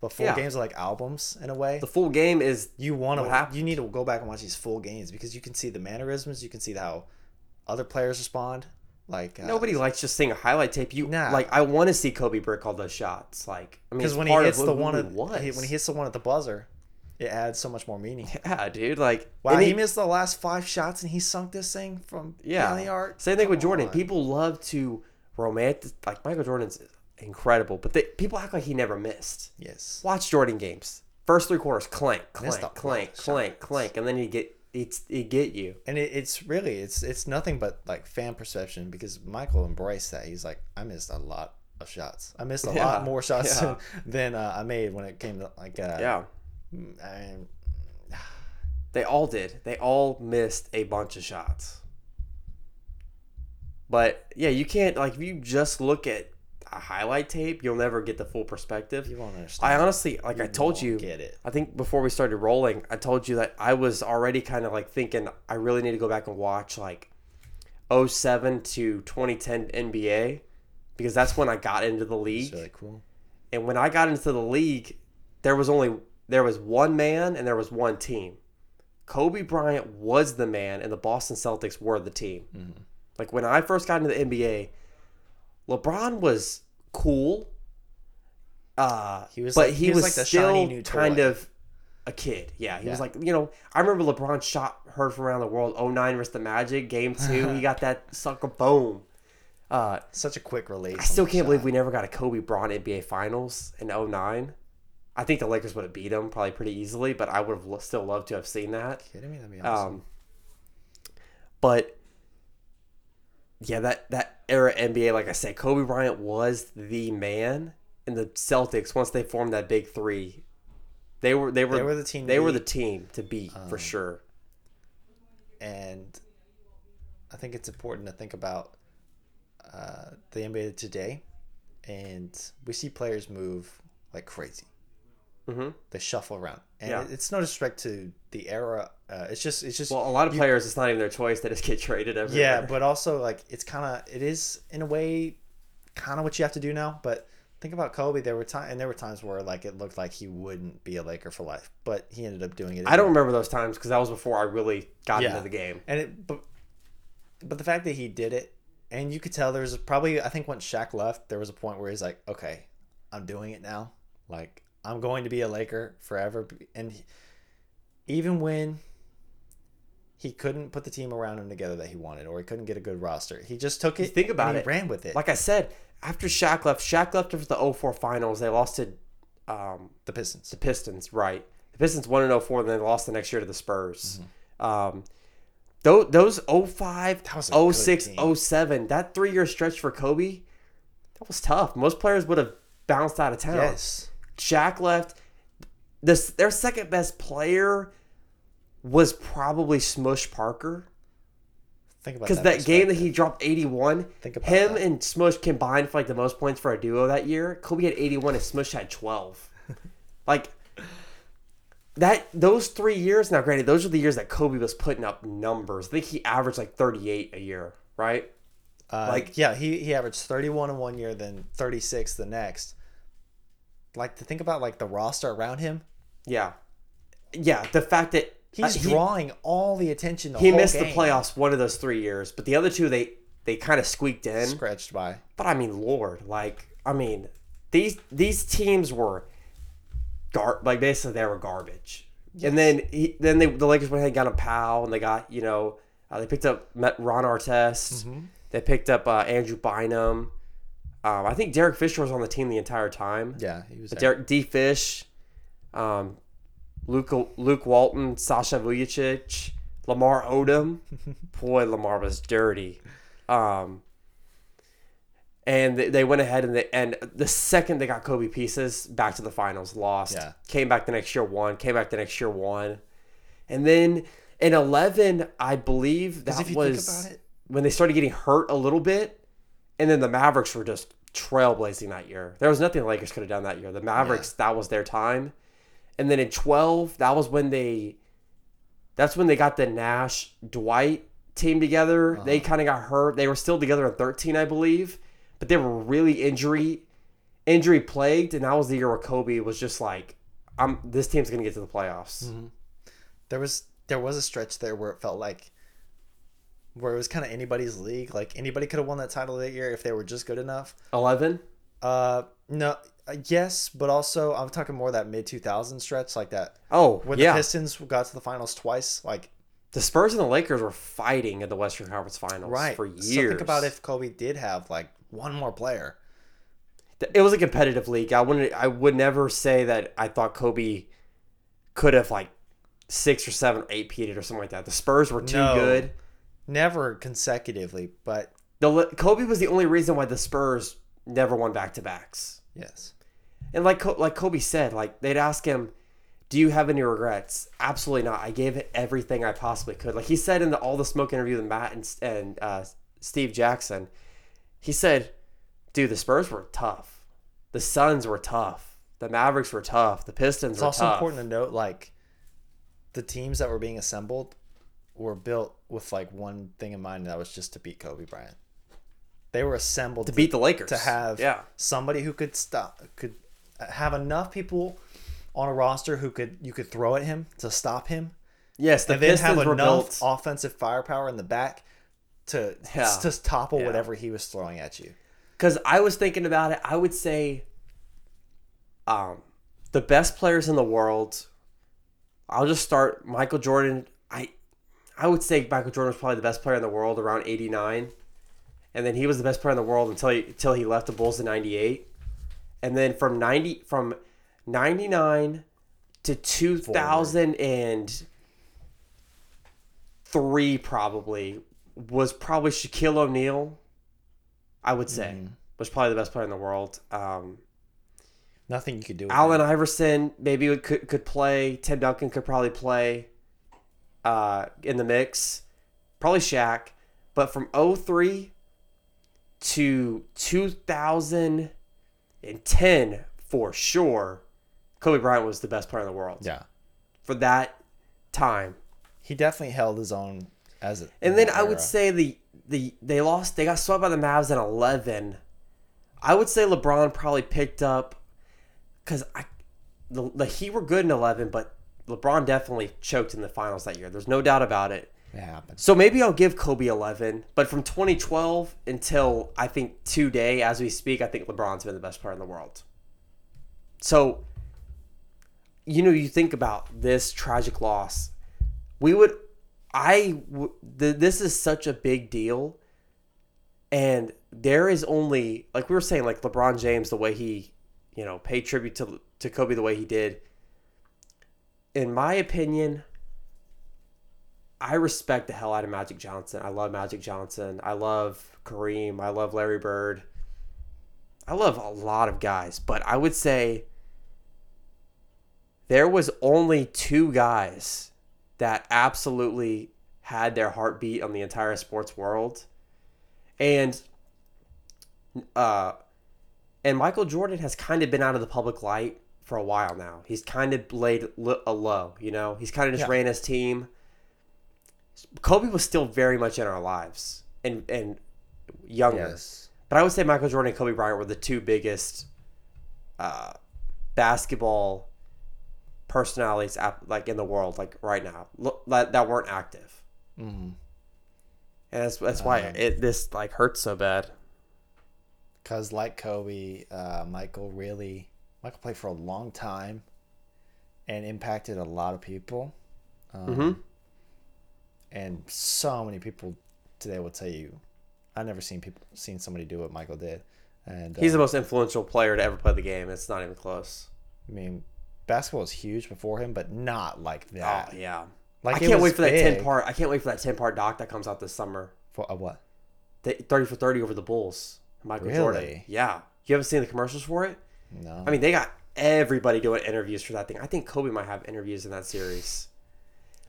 but full Yeah. games are like albums in a way. the full game is you want to you need to go back and watch these full games because you can see the mannerisms, you can see how other players respond. Like uh, Nobody likes just seeing a highlight tape. You Nah. like I want to see Kobe brick all those shots. Like I mean, because when he hits the one at, when he hits the one at the buzzer, it adds so much more meaning. yeah, dude. Like Wow, and he, missed the last five shots and he sunk this thing from yeah. down the arc. Same thing with Jordan. on. People love to romantic like Michael Jordan's incredible, but they, people act like he never missed. Yes. Watch Jordan games. First three quarters, clank, Missed clank, clank, clank, clank, and then he get it's it get you. And it, it's really it's it's nothing but like fan perception because Michael embraced that. He's like, I missed a lot of shots. I missed a Yeah, lot more shots yeah. than uh, I made when it came to like uh, Yeah. I mean, They all did. They all missed a bunch of shots. But yeah, you can't like if you just look at a highlight tape, you'll never get the full perspective. you won't understand. I honestly, like I told you, get it. I think before we started rolling, I told you that I was already kind of like thinking I really need to go back and watch like 07 to 2010 NBA because that's when I got into the league. Really cool. And when I got into the league, there was only there was one man and there was one team. Kobe Bryant was the man, and the Boston Celtics were the team. Mm-hmm. Like when I first got into the NBA, LeBron was cool. Uh, He was but like- he, he was was, like the still shiny new kind of a kid. Yeah, he was like you know. I remember LeBron shot heard from around the world. 09 versus the Magic, Game Two. he got that sucker boom. Uh, Such a quick release. I still can't believe we never got a Kobe Bryant NBA Finals in 09. I think the Lakers would have beat them probably pretty easily, but I would have still loved to have seen that. Kidding me? That'd be awesome. Um, but yeah, that that era NBA, like I said, Kobe Bryant was the man, and the Celtics once they formed that big three, they were they were They were the team to They were the team to beat for sure. and I think it's important to think about uh, the NBA today, and we see players move like crazy. Mhm. They shuffle around, and Yeah. it- it's no disrespect to the era. Uh, it's just, it's just, Well, a lot of players, it's not even their choice; they just get traded everywhere. yeah. But also, like, it's kind of, it is in a way, kind of what you have to do now. But think about Kobe. There were times, and there were times where like it looked like he wouldn't be a Laker for life, but he ended up doing it. I don't remember those times because that was before I really got Yeah. into the game. And it, but, but the fact that he did it, and you could tell there was probably, I think once Shaq left, there was a point where he's like, okay, I'm doing it now. Like, I'm going to be a Laker forever. And he- even when he couldn't put the team around him together that he wanted, or he couldn't get a good roster, he just took it. Think about and it. Ran with it. Like I said, after Shaq left, Shaq left after the 04 finals. They lost to um, the Pistons. the Pistons, right? The Pistons won in 04, and then they lost the next year to the Spurs. Um, those, those 05, that was 06, 07, that three year stretch for Kobe, that was tough. Most players would have bounced out of town. Yes. Shaq left. This their second best player was probably Smush Parker Think about that. because that, game that he dropped 81. Think about him that. and Smush combined for like the most points for a duo that year. Kobe had 81 and Smush had 12. like that those three years. Now, granted, those are the years that Kobe was putting up numbers. I think he averaged like 38 a year, right? Uh, Like- like yeah, he he averaged 31 in one year, then 36 the next. Like to think about like the roster around him, Yeah, yeah. The fact that he's uh, he- drawing all the attention. The he missed the playoffs one of those three years, but the other two they they kind of squeaked in. Scratched by. But I mean, Lord, like I mean, these these teams were gar like basically they were garbage. And then he, then they the Lakers went ahead and got a Powell, and they got you know uh, they picked up Met Ron Artest, they picked up uh, Andrew Bynum. Um, I think Derek Fisher was on the team the entire time. Yeah, he was. But there. Derek D. Fish, um, Luke Luke Walton, Sasha Vujacic, Lamar Odom. Boy, Lamar was dirty. Um, and they, they went ahead and they, and the second they got Kobe pieces, back to the finals, lost. Yeah. Came back the next year, won. Came back the next year, won. And then in eleven, I believe that if you think was about it- when they started getting hurt a little bit, and then the Mavericks were just trailblazing that year. There was nothing the Lakers could have done that year. The Mavericks, that was their time. And then in 12, that was when they that's when they got the Nash Dwight team together. Uh-huh. They kind of got hurt. They were still together in 13, I believe, but they were really injury injury plagued and that was the year where Kobe was just like I'm this team's going to get to the playoffs. Mm-hmm. There was there was a stretch there where it felt like where it was kind of anybody's league. Like anybody could have won that title that year if they were just good enough. 11? Uh, no, uh, yes, but also I'm talking more that mid 2000 stretch, like that Oh, when yeah. the Pistons got to the finals twice. Like the Spurs and the Lakers were fighting in the Western Conference Finals right for years. So think about if Kobe did have like one more player. it was a competitive league. I wouldn't. I would never say that I thought Kobe could have like six or seven, eight peated or something like that. The Spurs were too No. good. Never consecutively, but The Kobe was the only reason why the Spurs never won back to backs. Yes. And like like Kobe said, like they'd ask him, "Do you have any regrets?" Absolutely not. I gave it everything I possibly could. Like he said in the all the smoke interview with Matt and and uh, Steve Jackson, he said, "Dude, the Spurs were tough. The Suns were tough. The Mavericks were tough. The Pistons It's were also tough." important to note, like, the teams that were being assembled were built with like one thing in mind, and that was just to beat Kobe Bryant. They were assembled to beat the Lakers. to have yeah. somebody who could stop could have enough people on a roster who could you could throw at him to stop him Yes, the and then have enough built. offensive firepower in the back to Yeah. to topple Yeah. whatever he was throwing at you. Because I was thinking about it, I would say, um, the best players in the world. I'll just start Michael Jordan. I, would say Michael Jordan was probably the best player in the world around '89, and then he was the best player in the world until he until he left the Bulls in '98, and then from '90 from '99 to 2003 probably was probably Shaquille O'Neal. I would say was probably the best player in the world. Um, Nothing you could do. With Allen him. Iverson maybe could could play. Tim Duncan could probably play uh, in the mix. Probably Shaq. But from 03 to 2010, for sure, Kobe Bryant was the best player in the world. Yeah, For that time. he definitely held his own as a. And then I would say the the they lost. They got swept by the Mavs in eleven. I would say LeBron probably picked up because I the, the Heat were good in eleven, but LeBron definitely choked in the finals that year. There's no doubt about it. it happened. So maybe I'll give Kobe 11, but from 2012 until I think today, as we speak, I think LeBron's been the best player in the world. So, you know, you think about this tragic loss. We would, I, th- this is such a big deal. And there is only, like we were saying, like LeBron James, the way he, you know, paid tribute to, to Kobe the way he did. In my opinion, I respect the hell out of Magic Johnson. I love Magic Johnson. I love Kareem. I love Larry Bird. I love a lot of guys, but I would say there was only two guys that absolutely had their heartbeat on the entire sports world. And uh and Michael Jordan has kind of been out of the public light for a while now. He's kind of laid a low, you know. He's kind of just Yeah. ran his team. Kobe was still very much in our lives and and younger. Yes. But I would say Michael Jordan and Kobe Bryant were the two biggest uh, basketball personalities like in the world, like right now, that, that weren't active. Mm-hmm. And that's that's why Um, it this like hurts so bad. Because like Kobe, uh, Michael really Michael played for a long time, and impacted a lot of people. Um, hmm And so many people today will tell you, I've never seen people seen somebody do what Michael did. And He's uh, the most influential player to ever play the game. It's not even close. I mean, basketball was huge before him, but not like that. Oh yeah. Like I can't wait for that ten part. I can't wait for that ten part doc that comes out this summer. For uh, what? The Thirty for thirty over the Bulls. Michael Jordan. Yeah. You haven't seen the commercials for it? No. I mean, they got everybody doing interviews for that thing. I think Kobe might have interviews in that series.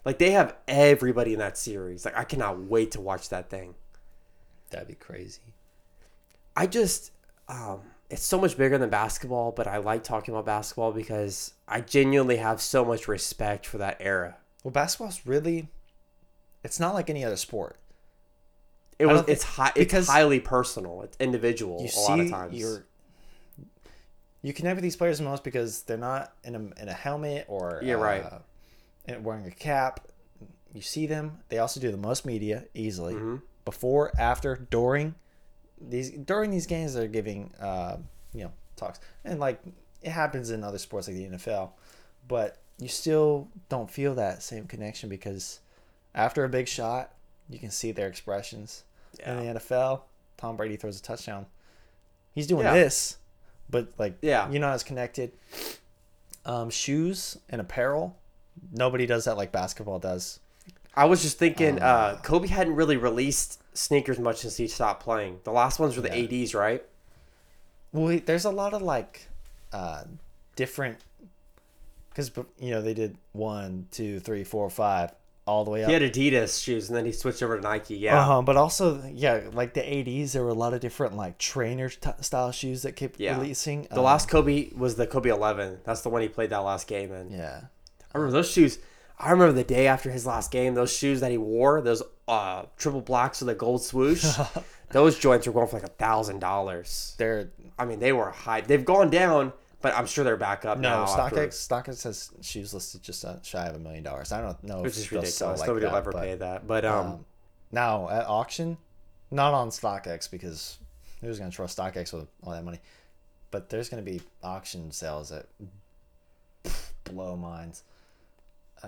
Like they have everybody in that series. Like I cannot wait to watch that thing. that'd be crazy. I just um it's so much bigger than basketball, but I like talking about basketball because I genuinely have so much respect for that era. Well, basketball's really, it's not like any other sport. It was it's high it's highly personal. It's individual You a see, lot of times. you're you connect with these players the most because they're not in a in a helmet or Yeah, right. uh, and wearing a cap. You see them. They also do the most media easily Mm-hmm. before, after, during these during these games. They're giving uh, you know talks and like it happens in other sports like the NFL, but you still don't feel that same connection because after a big shot, you can see their expressions. Yeah. In the NFL, Tom Brady throws a touchdown. He's doing Yeah. this, but like Yeah. you're not as connected. Um, shoes and apparel, nobody does that like basketball does. I was just thinking, Ah. uh, Kobe hadn't really released sneakers much since he stopped playing. The last ones were the Yeah. ADs, right? Well, there's a lot of like uh, different because you know they did one, two, three, four, five, all the way up. He had Adidas shoes, and then he switched over to Nike. Yeah, Uh-huh, but also, yeah, like the '80s, there were a lot of different like trainer t- style shoes that kept Yeah. releasing. the Um, last Kobe was the Kobe 11. That's the one he played that last game in. yeah, I remember those shoes. I remember the day after his last game, those shoes that he wore, those uh, triple blacks with the gold swoosh, those joints were going for like a thousand dollars. they're I mean, they were high. They've gone down, but I'm sure they're back up no now. after- StockX. StockX has shoes listed just shy of a million dollars. I don't know which if is ridiculous. like Nobody will ever but, pay that. But um, um, now at auction, not on StockX because who's going to trust StockX with all that money? But there's going to be auction sales that blow minds. Uh,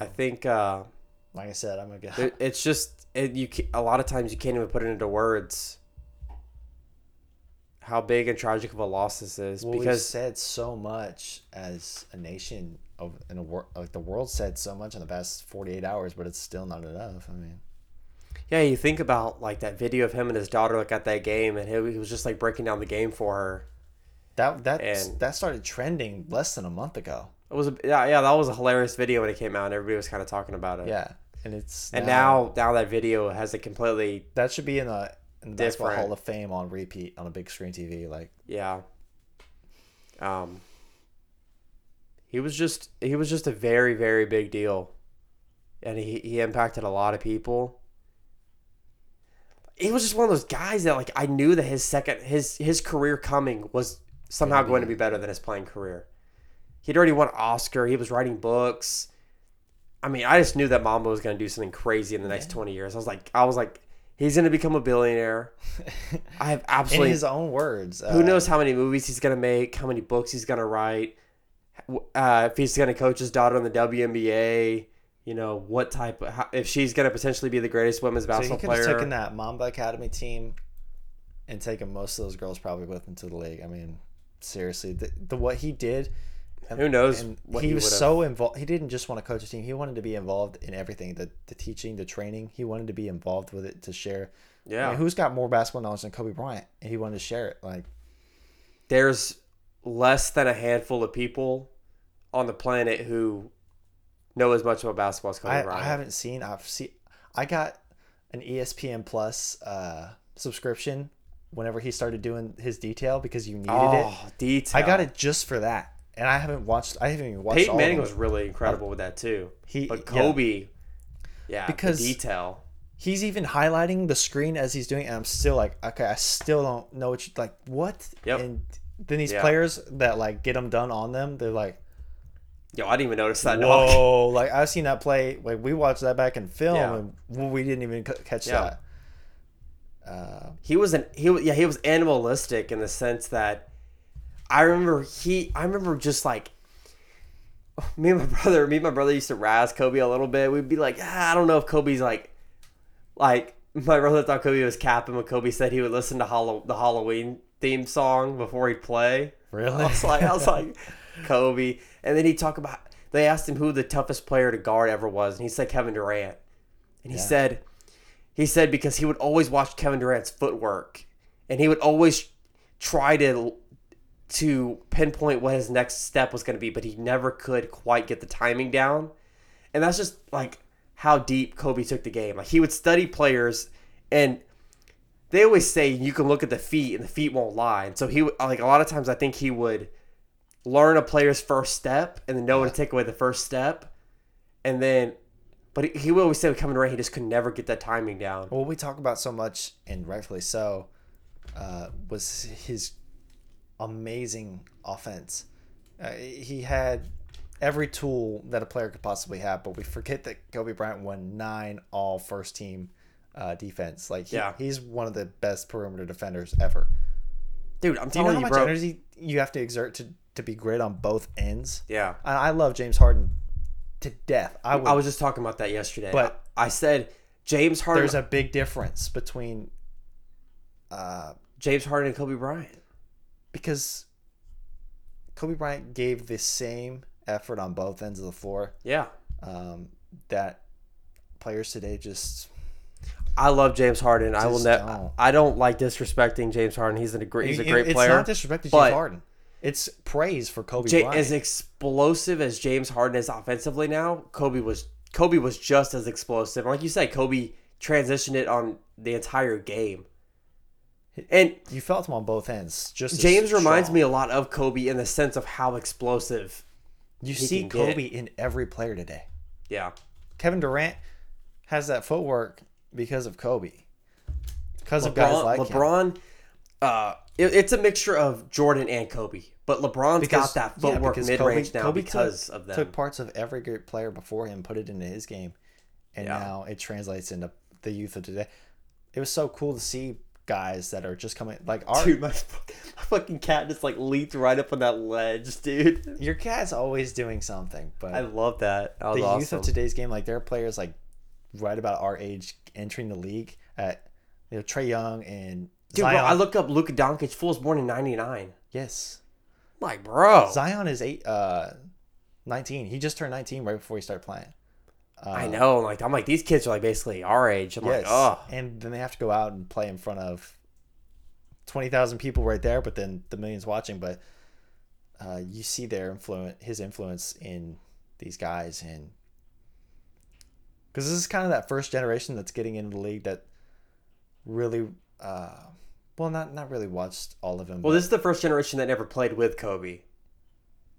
I think uh, like I said, I'm gonna go. it, it's just it, you. A lot of times you can't even put it into words. How big and tragic of a loss this is Well, we've because said so much as a nation of in a world like the world said so much in the past 48 hours, but it's still not enough. I mean, yeah, you think about like that video of him and his daughter like at that game, and he, he was just like breaking down the game for her. that that And- that started trending less than a month ago. It was a yeah yeah that was a hilarious video when it came out, and everybody was kind of talking about it. Yeah, and it's And now now that video has a completely that should be in the the basketball Different. Hall of Fame on repeat on a big screen TV. Like yeah. Um. He was just he was just a very very big deal, and he he impacted a lot of people. He was just one of those guys that like I knew that his second his his career coming was somehow going to be better than his playing career. He'd already won Oscar. He was writing books. I mean, I just knew that Mamba was going to do something crazy in the next twenty years. I was like, I was like, he's going to become a billionaire. I have absolutely. in his own words, who uh, knows how many movies he's gonna make, how many books he's gonna write, uh, if he's gonna coach his daughter in the WNBA. You know what type? Of, how, if she's gonna potentially be the greatest women's basketball player. So he basketball could have player. taken that Mamba Academy team and taken most of those girls probably with him to the league. I mean, seriously, the, the what he did. And- Who knows he, he was so involved. He didn't just want to coach a team. He wanted to be involved in everything the the teaching, the training. He wanted to be involved with it to share. I yeah, mean, who's got more basketball knowledge than Kobe Bryant? And he wanted to share it. Like, there's less than a handful of people on the planet who know as much about basketball as Kobe I, Bryant. I haven't seen. I've seen. I got an ESPN Plus uh, subscription whenever he started doing his detail because you needed it. oh, detail. I got it just for that, and I haven't watched. I haven't even watched. Peyton all Manning was really incredible with that too. He- but. Kobe, yeah, Because- the detail. He's even highlighting the screen as he's doing, it, and I'm still like, okay, I still don't know what you like. What? Yep. And then these Yeah. players that like get them done on them, they're like, Yo, I didn't even notice that. whoa! like I've seen that play. Like we watched that back in film, Yeah. and well, we didn't even c- catch Yeah. that. Uh, he was an he yeah he was animalistic in the sense that I remember he I remember just like me and my brother me and my brother used to razz Kobe a little bit. We'd be like, ah, I don't know if Kobe's like like my brother thought Kobe was capping when Kobe said he would listen to the Halloween theme song before he'd play. really? I was like, I was like, Kobe. And then he'd talk about, they asked him who the toughest player to guard ever was. And he said Kevin Durant. And he Yeah. said, he said because he would always watch Kevin Durant's footwork. And he would always try to, to pinpoint what his next step was going to be, but he never could quite get the timing down. And that's just like how deep Kobe took the game. Like he would study players and they always say you can look at the feet and the feet won't lie. And so he would- like a lot of times I think he would learn a player's first step and then know when to take away the first step, and then. But he, would always say with Kevin Durant, he just could never get that timing down. What we talk about so much, and rightfully so, uh, was his amazing offense. Uh, he had every tool that a player could possibly have, but we forget that Kobe Bryant won nine all first team uh, defense. Like, he- Yeah. he's one of the best perimeter defenders ever. Dude, I'm Do you know telling how you, much bro. energy you have to exert to, to be great on both ends? Yeah. I, I love James Harden to death. I would, I was just talking about that yesterday. But- I, I said James Harden, there's a big difference between uh, James Harden and Kobe Bryant. Because Kobe Bryant gave the same effort on both ends of the floor Yeah. um, that players today just I love James Harden. I will never. don't. I don't like disrespecting James Harden. He's a great. He's a great it's player. not disrespecting James Harden. It's praise for Kobe Ja- Bryant. as explosive as James Harden is offensively now, Kobe was Kobe was just as explosive. Like you said, Kobe transitioned it on the entire game. And you felt him on both ends. Just James reminds me a lot of Kobe in the sense of how explosive. You see can get. Kobe in every player today. Yeah. Kevin Durant has that footwork because of Kobe. Because of guys LeBron, like him. LeBron uh, it- it's a mixture of Jordan and Kobe, but LeBron's Because- got that footwork because mid range now Kobe because took, of them. Took parts of every great player before him, put it into his game, and Yeah. now it translates into the youth of today. It was so cool to see guys that are just coming like our Dude, my, my fucking cat just like leaped right up on that ledge, dude. your cat's always doing something, but I love that. That the awesome. youth of today's game, like there are players like right about our age entering the league at you know Trae Young and Dude, bro, I look up Luka Doncic. Fool was born in '99. yes, Like, bro, Zion is eight, uh, nineteen. He just turned nineteen right before he started playing. I know. Like, I'm like these kids are like basically our age. I'm Yes, like, oh, and then they have to go out and play in front of twenty thousand people right there, but then the millions watching. But uh, you see their influence, his influence in these guys, and because this is kind of that first generation that's getting into the league that really, uh, well, not not really watched all of them. well, but this is the first generation that never played with Kobe.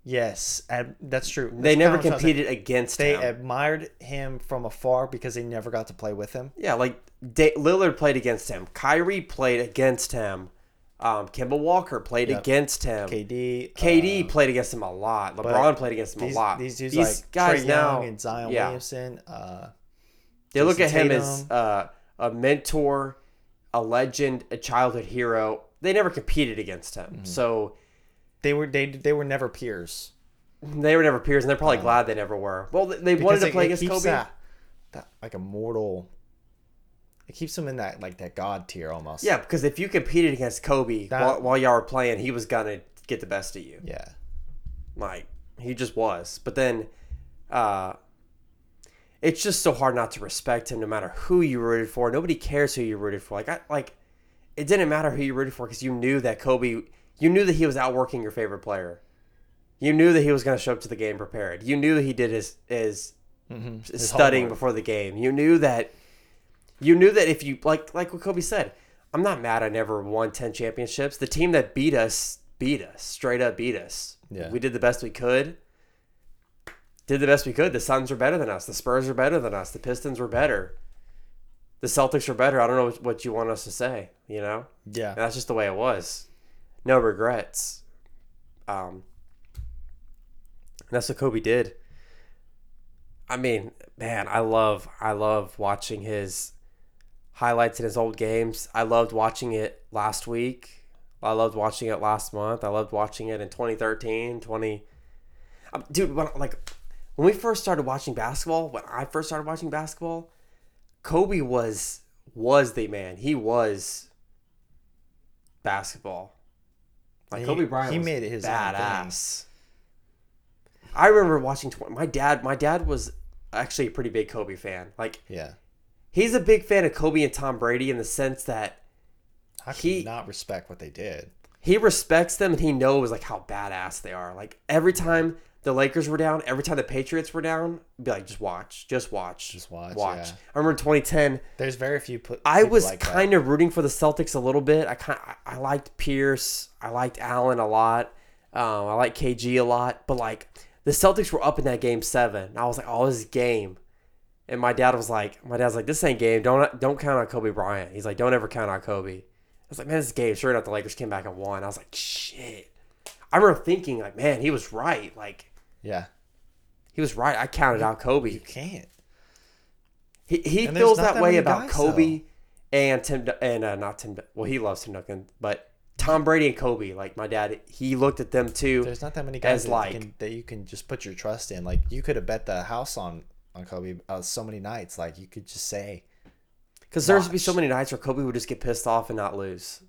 Yes, and that's true. They never kinda what I'm saying. competed against They him. admired him from afar because they never got to play with him. yeah, like Da- Lillard played against him. Kyrie played against him. Um, Kemba Walker played Yep. against him. KD, KD uh, played against him a lot. LeBron played against him these, a lot. These dudes like guys Trae now Young and Zion yeah. Williamson. Uh, They look at Jason him as uh, a mentor, a legend, a childhood hero. They never competed against him, Mm-hmm. so they were they they were never peers. they were never peers, and they're probably glad they never were. Well, they, they wanted to it- play it against Kobe. That, that like immortal. It keeps them in that like that god tier almost. Yeah, because if you competed against Kobe That- while, while y'all were playing, he was gonna get the best of you. Yeah. Like he just was. But then, uh, it's just so hard not to respect him, no matter who you rooted for. Nobody cares who you rooted for. Like I like, it didn't matter who you rooted for because you knew that Kobe. You knew that he was outworking your favorite player. You knew that he was going to show up to the game prepared. You knew that he did his his, mm-hmm. his studying homework. before the game. You knew that. You knew that if you like like what Kobe said, I'm not mad I never won ten championships. The team that beat us beat us straight up beat us. Yeah. we did the best we could. Did the best we could. The Suns were better than us. The Spurs were better than us. The Pistons were better. The Celtics were better. I don't know what- what you want us to say. You know, Yeah. and that's just the way it was. No regrets. Um, that's what Kobe did. I mean, man, I love I love watching his highlights in his old games. I loved watching it last week. I loved watching it last month. I loved watching it in 2013, 20 um, Dude, when, like when we first started watching basketball, when I first started watching basketball, Kobe was was the man. He was basketball. Like Kobe Bryant, he was made it his badass. I remember watching tw- my dad. My dad was actually a pretty big Kobe fan. Like Yeah. he's a big fan of Kobe and Tom Brady in the sense that How can He- not respect what they did? he respects them and he knows like how badass they are. Like every time the Lakers were down, every time the Patriots were down, be like, just watch, just watch, Just watch, watch. yeah. I remember 2010, There's very few. Put, I was like kind of rooting for the Celtics a little bit. I kind I, liked Pierce, I liked Allen a lot, um, I liked KG a lot, but like the Celtics were up in that game seven. I was like, oh, this is game. And my dad was like, my dad's like, this ain't game. Don't don't count on Kobe Bryant. He's like, don't ever count on Kobe. I was like, man, this is game. Sure enough, the Lakers came back and won. I was like, shit. I remember thinking like, man, he was right. Like Yeah. he was right. I counted out Kobe. You can't. He, he And feels that, that way about guys, Kobe and Tim and uh, not Tim. Well, he loves Tim Duncan, but Tom Brady and Kobe. Like my dad, he looked at them too. There's not that many guys that, like- you can, that you can just put your trust in. Like you could have bet the house on on Kobe uh, so many nights. Like you could just say, Because there's be so many nights where Kobe would just get pissed off and not lose.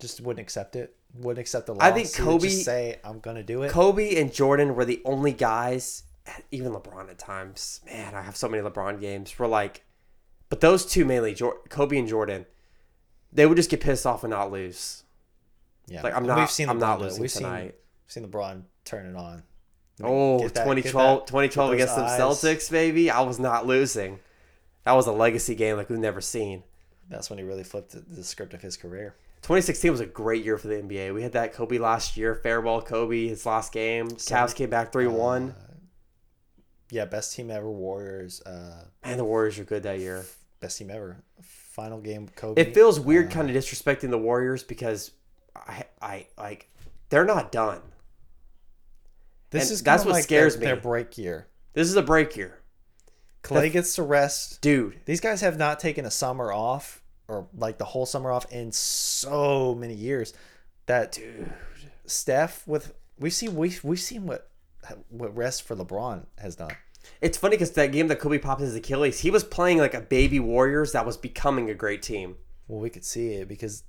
just wouldn't accept it. Wouldn't accept the loss. I think Kobe- say, "I'm gonna do it." Kobe and Jordan were the only guys, even LeBron at times. Man, I have so many LeBron games where like But those two mainly, Kobe and Jordan, they would just get pissed off and not lose. Yeah, Like I'm not. We've seen I'm LeBron not losing We've tonight. Seen, seen LeBron turn it on. Oh, that- 2012, that- 2012 against the. Celtics, baby. I was not losing. That was a legacy game like we've never seen. That's when he really flipped the, the script of his career. 2016 was a great year for the NBA. We had that Kobe last year, farewell Kobe, his last game. Cavs came back 3 1. Yeah, best team ever. Warriors. Uh, Man, the Warriors were good that year. best team ever. Final game. Kobe. It feels weird kind of disrespecting the Warriors because I, I like, they're not done. this and is that's what like scares their, me. Their break year. This is a break year. Clay gets to rest. Dude, These guys have not taken a summer off or like the whole summer off in so many years. That dude. Steph with we've seen we we've seen what what rest for LeBron has done. It's funny because that game that Kobe popped his Achilles, he was playing like a baby Warriors that was becoming a great team. Well, we could see it because,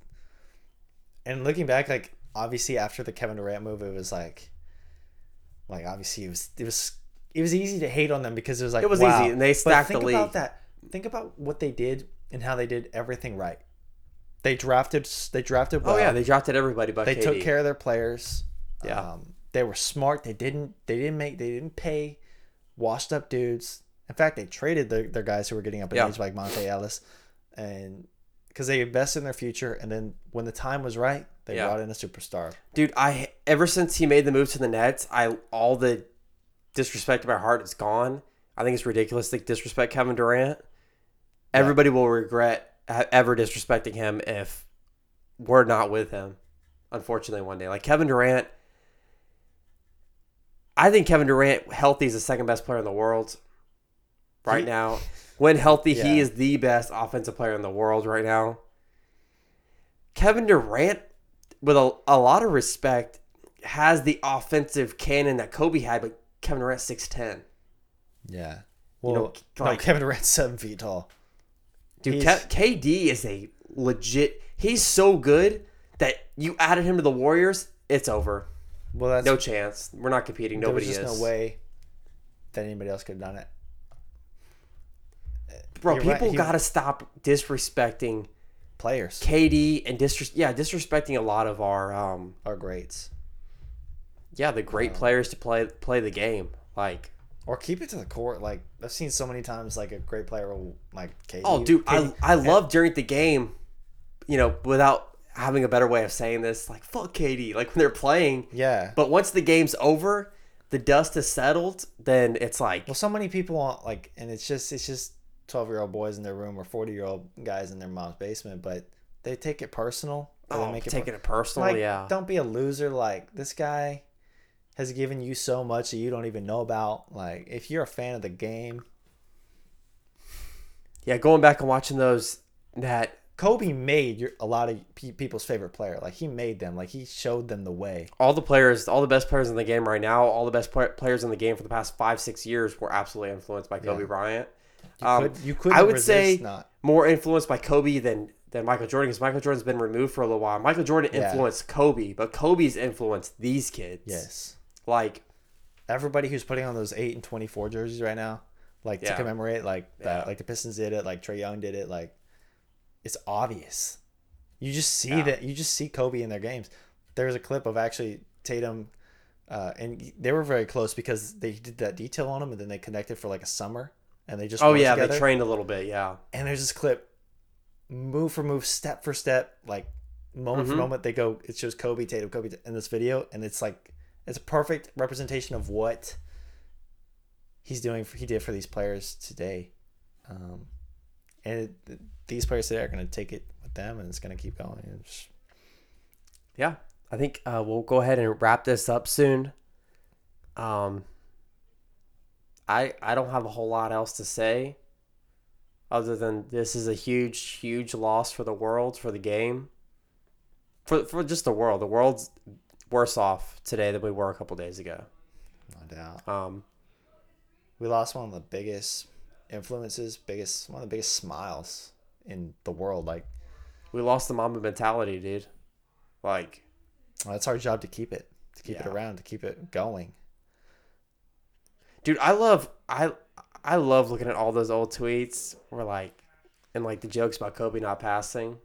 and looking back, like obviously after the Kevin Durant move, it was like, like obviously it was it was it was easy to hate on them because it was like It was wow. easy, and they But stacked the think league. about that. Think about what they did and how they did everything right. They drafted. They drafted well. Oh yeah, they drafted everybody but they KD. took care of their players. Yeah. Um, they were smart. They didn't. They didn't make. They didn't pay washed up dudes. In fact, they traded their, their guys who were getting up in Yeah. age like Monta Ellis, and because they invested in their future. And then when the time was right, they Yeah. brought in a superstar. Dude, I ever since he made the move to the Nets, I all the disrespect in my heart is gone. I think it's ridiculous to disrespect Kevin Durant. Everybody will regret ever disrespecting him if we're not with him. Unfortunately, one day, like Kevin Durant, I think Kevin Durant healthy is the second best player in the world right He- now. When healthy, he is the best offensive player in the world right now. Kevin Durant, with a, a lot of respect, has the offensive cannon that Kobe had, but Kevin Durant six ten. Yeah. Well, know, no, Kevin Durant's seven feet tall. Dude, K- KD is a legit. He's so good that you added him to the Warriors, it's over. Well, that's No chance. We're not competing. Nobody just is. no way that anybody else could have done it. Bro, You're people he- gotta stop disrespecting Players KD and disres- yeah, disrespecting a lot of our um are greats, yeah the great players to play play the game. Like or keep it to the court. Like I've seen so many times, like a great player will like KD. Oh, dude, I KD I love during the game, you know, without having a better way of saying this, like fuck KD, like when they're playing. yeah. But once the game's over, the dust is settled, then it's like, Well, so many people want like, and it's just it's just twelve year old boys in their room or forty year old guys in their mom's basement, but they take it personal. Or oh, they make it taking per- it personal, like, yeah. Don't be a loser. Like this guy has given you so much that you don't even know about. Like if you're a fan of the game, Yeah, going back and watching those, that Kobe made your, a lot of pe- people's favorite player. Like he made them. Like he showed them the way. all the players, all the best players in the game right now, all the best play- players in the game for the past five, six years were absolutely influenced by Kobe Yeah. Bryant. You Um, could you couldn't I would say not. more influenced by Kobe than than Michael Jordan because Michael Jordan's been removed for a little while. Michael Jordan Yeah. influenced Kobe, but Kobe's influenced these kids. Yes. Like Everybody who's putting on those eight and twenty four jerseys right now, like Yeah. to commemorate, like that, Yeah. like the Pistons did it, like Trae Young did it, like it's obvious. You just see Yeah. that. You just see Kobe in their games. There's a clip of actually Tatum, uh, and they were very close because they did that detail on him, and then they connected for like a summer, and they just Oh yeah, together. they trained a little bit. Yeah, and there's this clip, move for move, step for step, like moment for Mhm. moment. They go. It shows Kobe, Tatum, Kobe in this video, and it's like it's a perfect representation of what he's doing. For, he did for these players today, um, and it, these players today are going to take it with them, and it's going to keep going. Yeah. I think uh, we'll go ahead and wrap this up soon. Um, I I don't have a whole lot else to say, other than this is a huge huge loss for the world for the game. For for just the world, the world's worse off today than we were a couple days ago. no doubt. Um, We lost one of the biggest influences, biggest one of the biggest smiles in the world. Like we lost the Mamba mentality, dude. Like. well, it's our job to keep it, to keep it around, to keep it going. dude i love i i love looking at all those old tweets where like and like the jokes about Kobe not passing,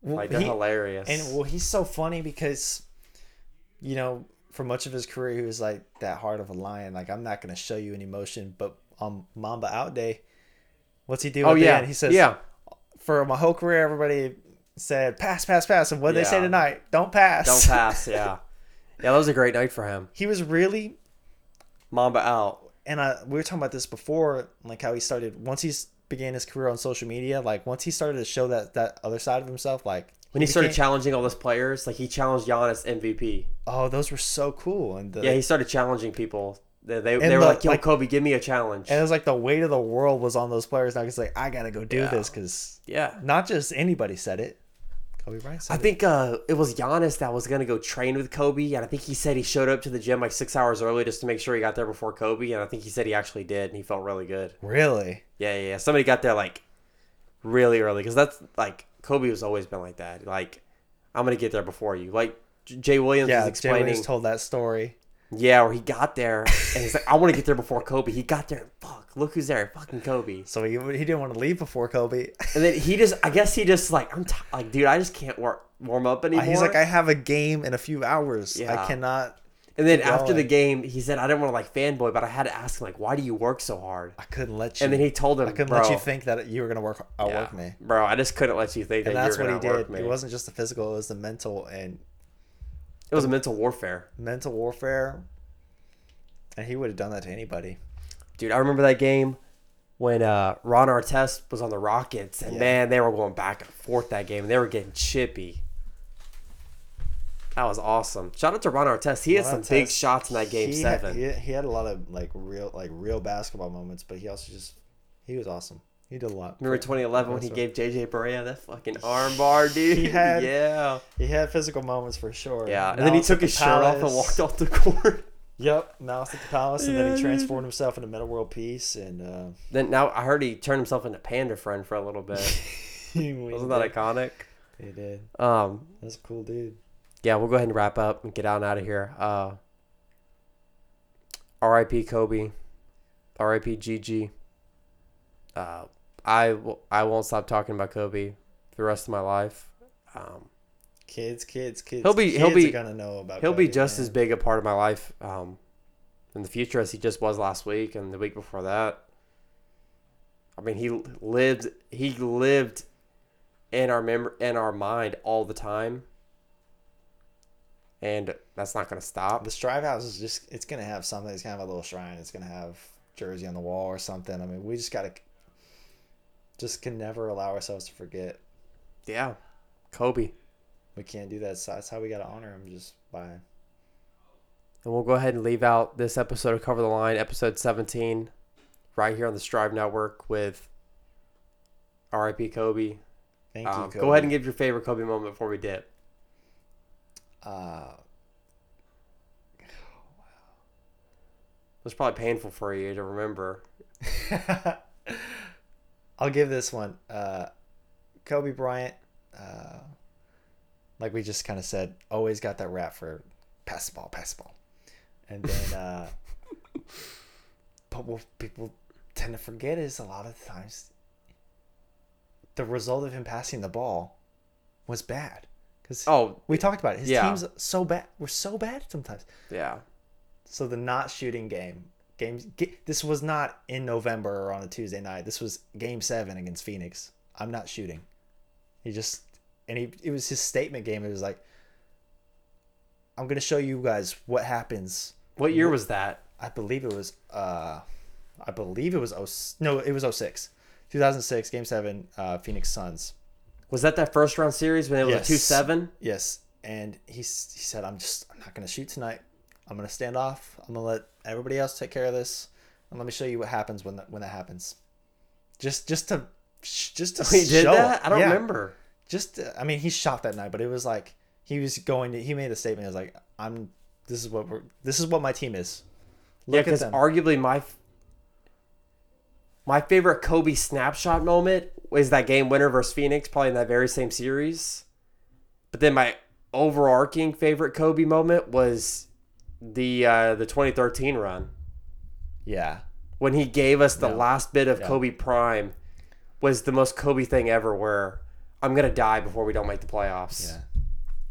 Well, like they're he- hilarious. And well, he's so funny because, you know, for much of his career, he was like that heart of a lion. Like I'm not gonna show you any emotion, but on Mamba Out Day, what's he doing? oh yeah, he says, yeah, for my whole career, everybody said pass, pass, pass, and what did they say tonight? Don't pass. don't pass. Yeah, yeah, that was a great night for him. he was really, Mamba out. and I we were talking about this before, like how he started once he began his career on social media. Like once he started to show that that other side of himself, like When he started challenging all those players, like he challenged Giannis MVP. oh, those were so cool, and the, Yeah, he started challenging people. They, they, they were the- like, "Yo, like- Kobe, give me a challenge." And it was like the weight of the world was on those players now. Because like I gotta go do Yeah. this because yeah, not just anybody said it. Kobe Bryant said I think uh, it was Giannis that was gonna go train with Kobe, and I think he said he showed up to the gym like six hours early just to make sure he got there before Kobe, and I think he said he actually did, and he felt really good. Really? Yeah, yeah, yeah. Somebody got there like really early because that's like Kobe has always been like that. Like, I'm gonna get there before you. Like Jay Williams Yeah. was Jay explaining. Williams told that story. yeah, where he got there and he's like, I want to get there before Kobe. He got there. Fuck, look who's there. Fucking Kobe. So he, he didn't want to leave before Kobe. And then he just, I guess he just like, I'm t- like, dude, I just can't work, warm up anymore. He's like, I have a game in a few hours. Yeah. I cannot. And then keep after the game, he said, I didn't want to like fanboy, but I had to ask him like, why do you work so hard? I couldn't let you. And then he told him, I couldn't let you think that you were gonna work outwork yeah, me. bro, I just couldn't let you think And that that's you were what he did. me. It wasn't just the physical; it was the mental and It was a mental warfare. mental warfare. And he would have done that to anybody. Dude, I remember that game when uh, Ron Artest was on the Rockets, and Yeah. man, they were going back and forth that game, and they were getting chippy. That was awesome. Shout out to Ron Artest. He had some big shots in that game he seven. Had, he, he had a lot of like real like real basketball moments, but he also just he was awesome. He did a lot. Remember 2011 when he gave JJ Barea that fucking armbar, dude? He had- yeah. He had physical moments for sure. Yeah. And then he took his shirt off and walked off the court. Yep, Malice at the Palace, and then Yeah, he dude. transformed himself into Metta World Peace, and uh, then now I heard he turned himself into Panda Friend for a little bit. Wasn't that iconic? He did. Um, That's a cool dude. Yeah, we'll go ahead and wrap up and get out and out of here. Uh, R.I.P. Kobe. R.I.P. Gigi. Uh, I will, I won't stop talking about Kobe for the rest of my life. Um, Kids, kids, kids. He'll be- kids he'll be- gonna know about. he'll be just man. as big a part of my life um, in the future as he just was last week and the week before that. I mean, he lived he lived in our mem- in our mind all the time, and that's not going to stop. The Strive House is just. It's gonna have something. It's gonna have a little shrine. It's gonna have jersey on the wall or something. I mean, we just gotta. Just can never allow ourselves to forget. Yeah, Kobe. We can't do that. So that's how we gotta honor him. Just by. And we'll go ahead and leave out this episode of Cover the Line, episode 17, right here on the Strive Network with RIP Kobe. Thank Um, you. Kobe. go ahead and give your favorite Kobe moment before we dip. Uh, It was probably painful for you to remember. I'll give this one. Uh, Kobe Bryant, uh, like we just kind of said, always got that rap for pass the ball, pass the ball. And then, uh, but what people tend to forget is a lot of times the result of him passing the ball was bad. Because Oh, we talked about it. His yeah. teams so bad. We're so bad sometimes. yeah. So the not shooting game, games. This was not in November or on a Tuesday night. This was Game Seven against Phoenix. I'm not shooting. He just and he it was his statement game. It was like, I'm gonna show you guys what happens. What year was that? I believe it was uh, I believe it was oh no it was 06. 2006 Game Seven uh, Phoenix Suns. Was that that first round series when it was Yes. a 2 7? Yes, and he he said, "I'm just I'm not gonna shoot tonight. I'm gonna stand off. I'm gonna let everybody else take care of this, and let me show you what happens when that when that happens." Just just to just to He did show that? it. I don't Yeah. remember. Just to- I mean, he shot that night, but it was like he was going. To, he made a statement. It was like, "I'm. This is what we're. This is what my team is." Yeah, Look at because arguably my my favorite Kobe snapshot moment was that game winner versus Phoenix, probably in that very same series. But then my overarching favorite Kobe moment was the uh, the 2013 run yeah, when he gave us the Yeah. last bit of. Kobe prime was the most Kobe thing ever. Where I'm gonna die before we don't make the playoffs. Yeah.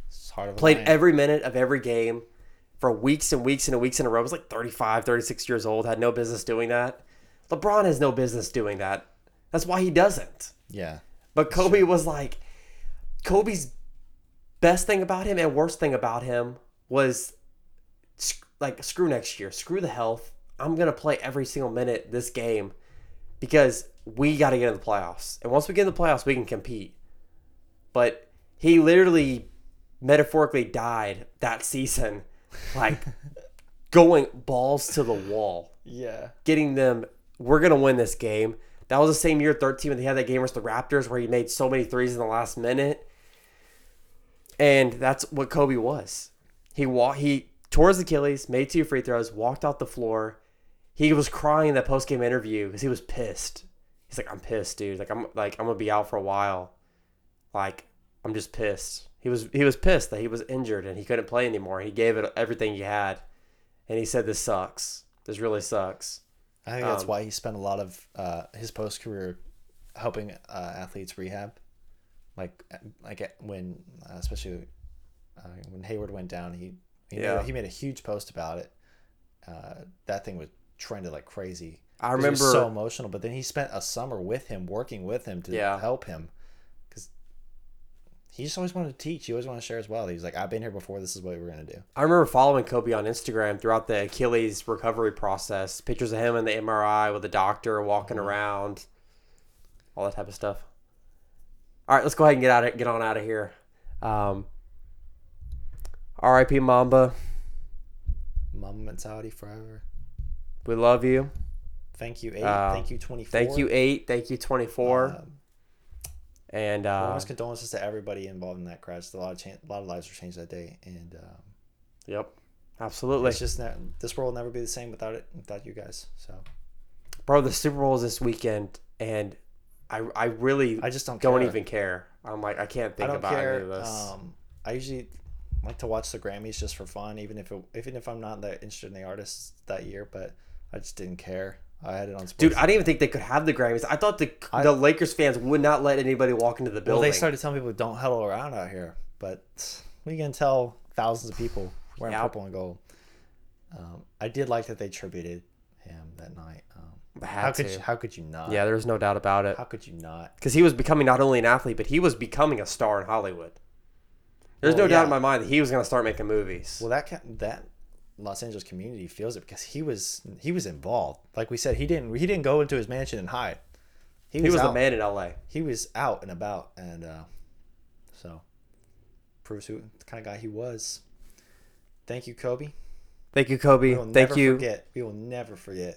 It's hard Played line. every minute of every game for weeks and weeks and weeks in a row. Was like 35, 36 years old. Had no business doing that. LeBron has no business doing that. That's why he doesn't. Yeah. But Kobe was like, Kobe's best thing about him and worst thing about him was like, screw next year, screw the health. I'm going to play every single minute this game because we got to get in the playoffs. And once we get in the playoffs, we can compete. But he literally metaphorically died that season, like going balls to the wall Yeah. getting them. We're gonna win this game. That was the same year, thirteen, when they had that game versus the Raptors, where he made so many threes in the last minute. And that's what Kobe was. He wa- he tore his Achilles, made two free throws, walked off the floor. He was crying in that post game interview because he was pissed. He's like, "I'm pissed, dude. Like I'm like I'm gonna be out for a while. Like I'm just pissed." He was he was pissed that he was injured and he couldn't play anymore. He gave it everything he had, and he said, "This sucks. This really sucks." I think that's Um, why he spent a lot of uh, his post career helping uh, athletes rehab, like like uh, when uh, especially uh, when Hayward went down, he he, Yeah. made, he made a huge post about it. Uh, that thing was trended like crazy. I 'Cause it was remember- so emotional, but then he spent a summer with him, working with him to Yeah. help him, he just always wanted to teach. He always wanted to share as well. He's like, I've been here before. This is what we're gonna do. I remember following Kobe on Instagram throughout the Achilles recovery process. Pictures of him in the MRI with the doctor walking around, all that type of stuff. All right, let's go ahead and get out of get on out of here. Um, R.I.P. Mamba. Mama mentality forever. We love you. Thank you eight. Uh, thank you twenty four. Thank you eight. Thank you twenty four. Um, and uh, Warmest condolences to everybody involved in that crash. A lot of chan- a lot of lives were changed that day, and um, yep, absolutely, it's just ne- this world will never be the same without it, without you guys. So bro. The Super Bowl is this weekend, and I I really I just don't don't care. even care. I'm like I can't think I about any of this. Um, I usually like to watch the Grammys just for fun, even if it, even if I'm not that interested in the artists that year. But I just didn't care. I had it on. Sports. Dude, I didn't even think they could have the Grammys. I thought the I- the Lakers fans would not let anybody walk into the building. well, they started telling people don't huddle around out here, but we can tell thousands of people wearing Yeah. purple and gold. Um, I did like that they tributed him that night. Um, how could to. you, how could you not? yeah, there's no doubt about it. How could you not? Because he was becoming not only an athlete, but he was becoming a star in Hollywood. There's Well, no doubt in my mind that he was going to start making movies. Well, that that Los Angeles community feels it because he was he was involved. Like we said, he didn't he didn't go into his mansion and hide. he was the out. man in LA. He was out and about, and uh, so proves who the kind of guy he was. Thank you, Kobe. Thank you, Kobe. We will Thank never you. Forget. We will never forget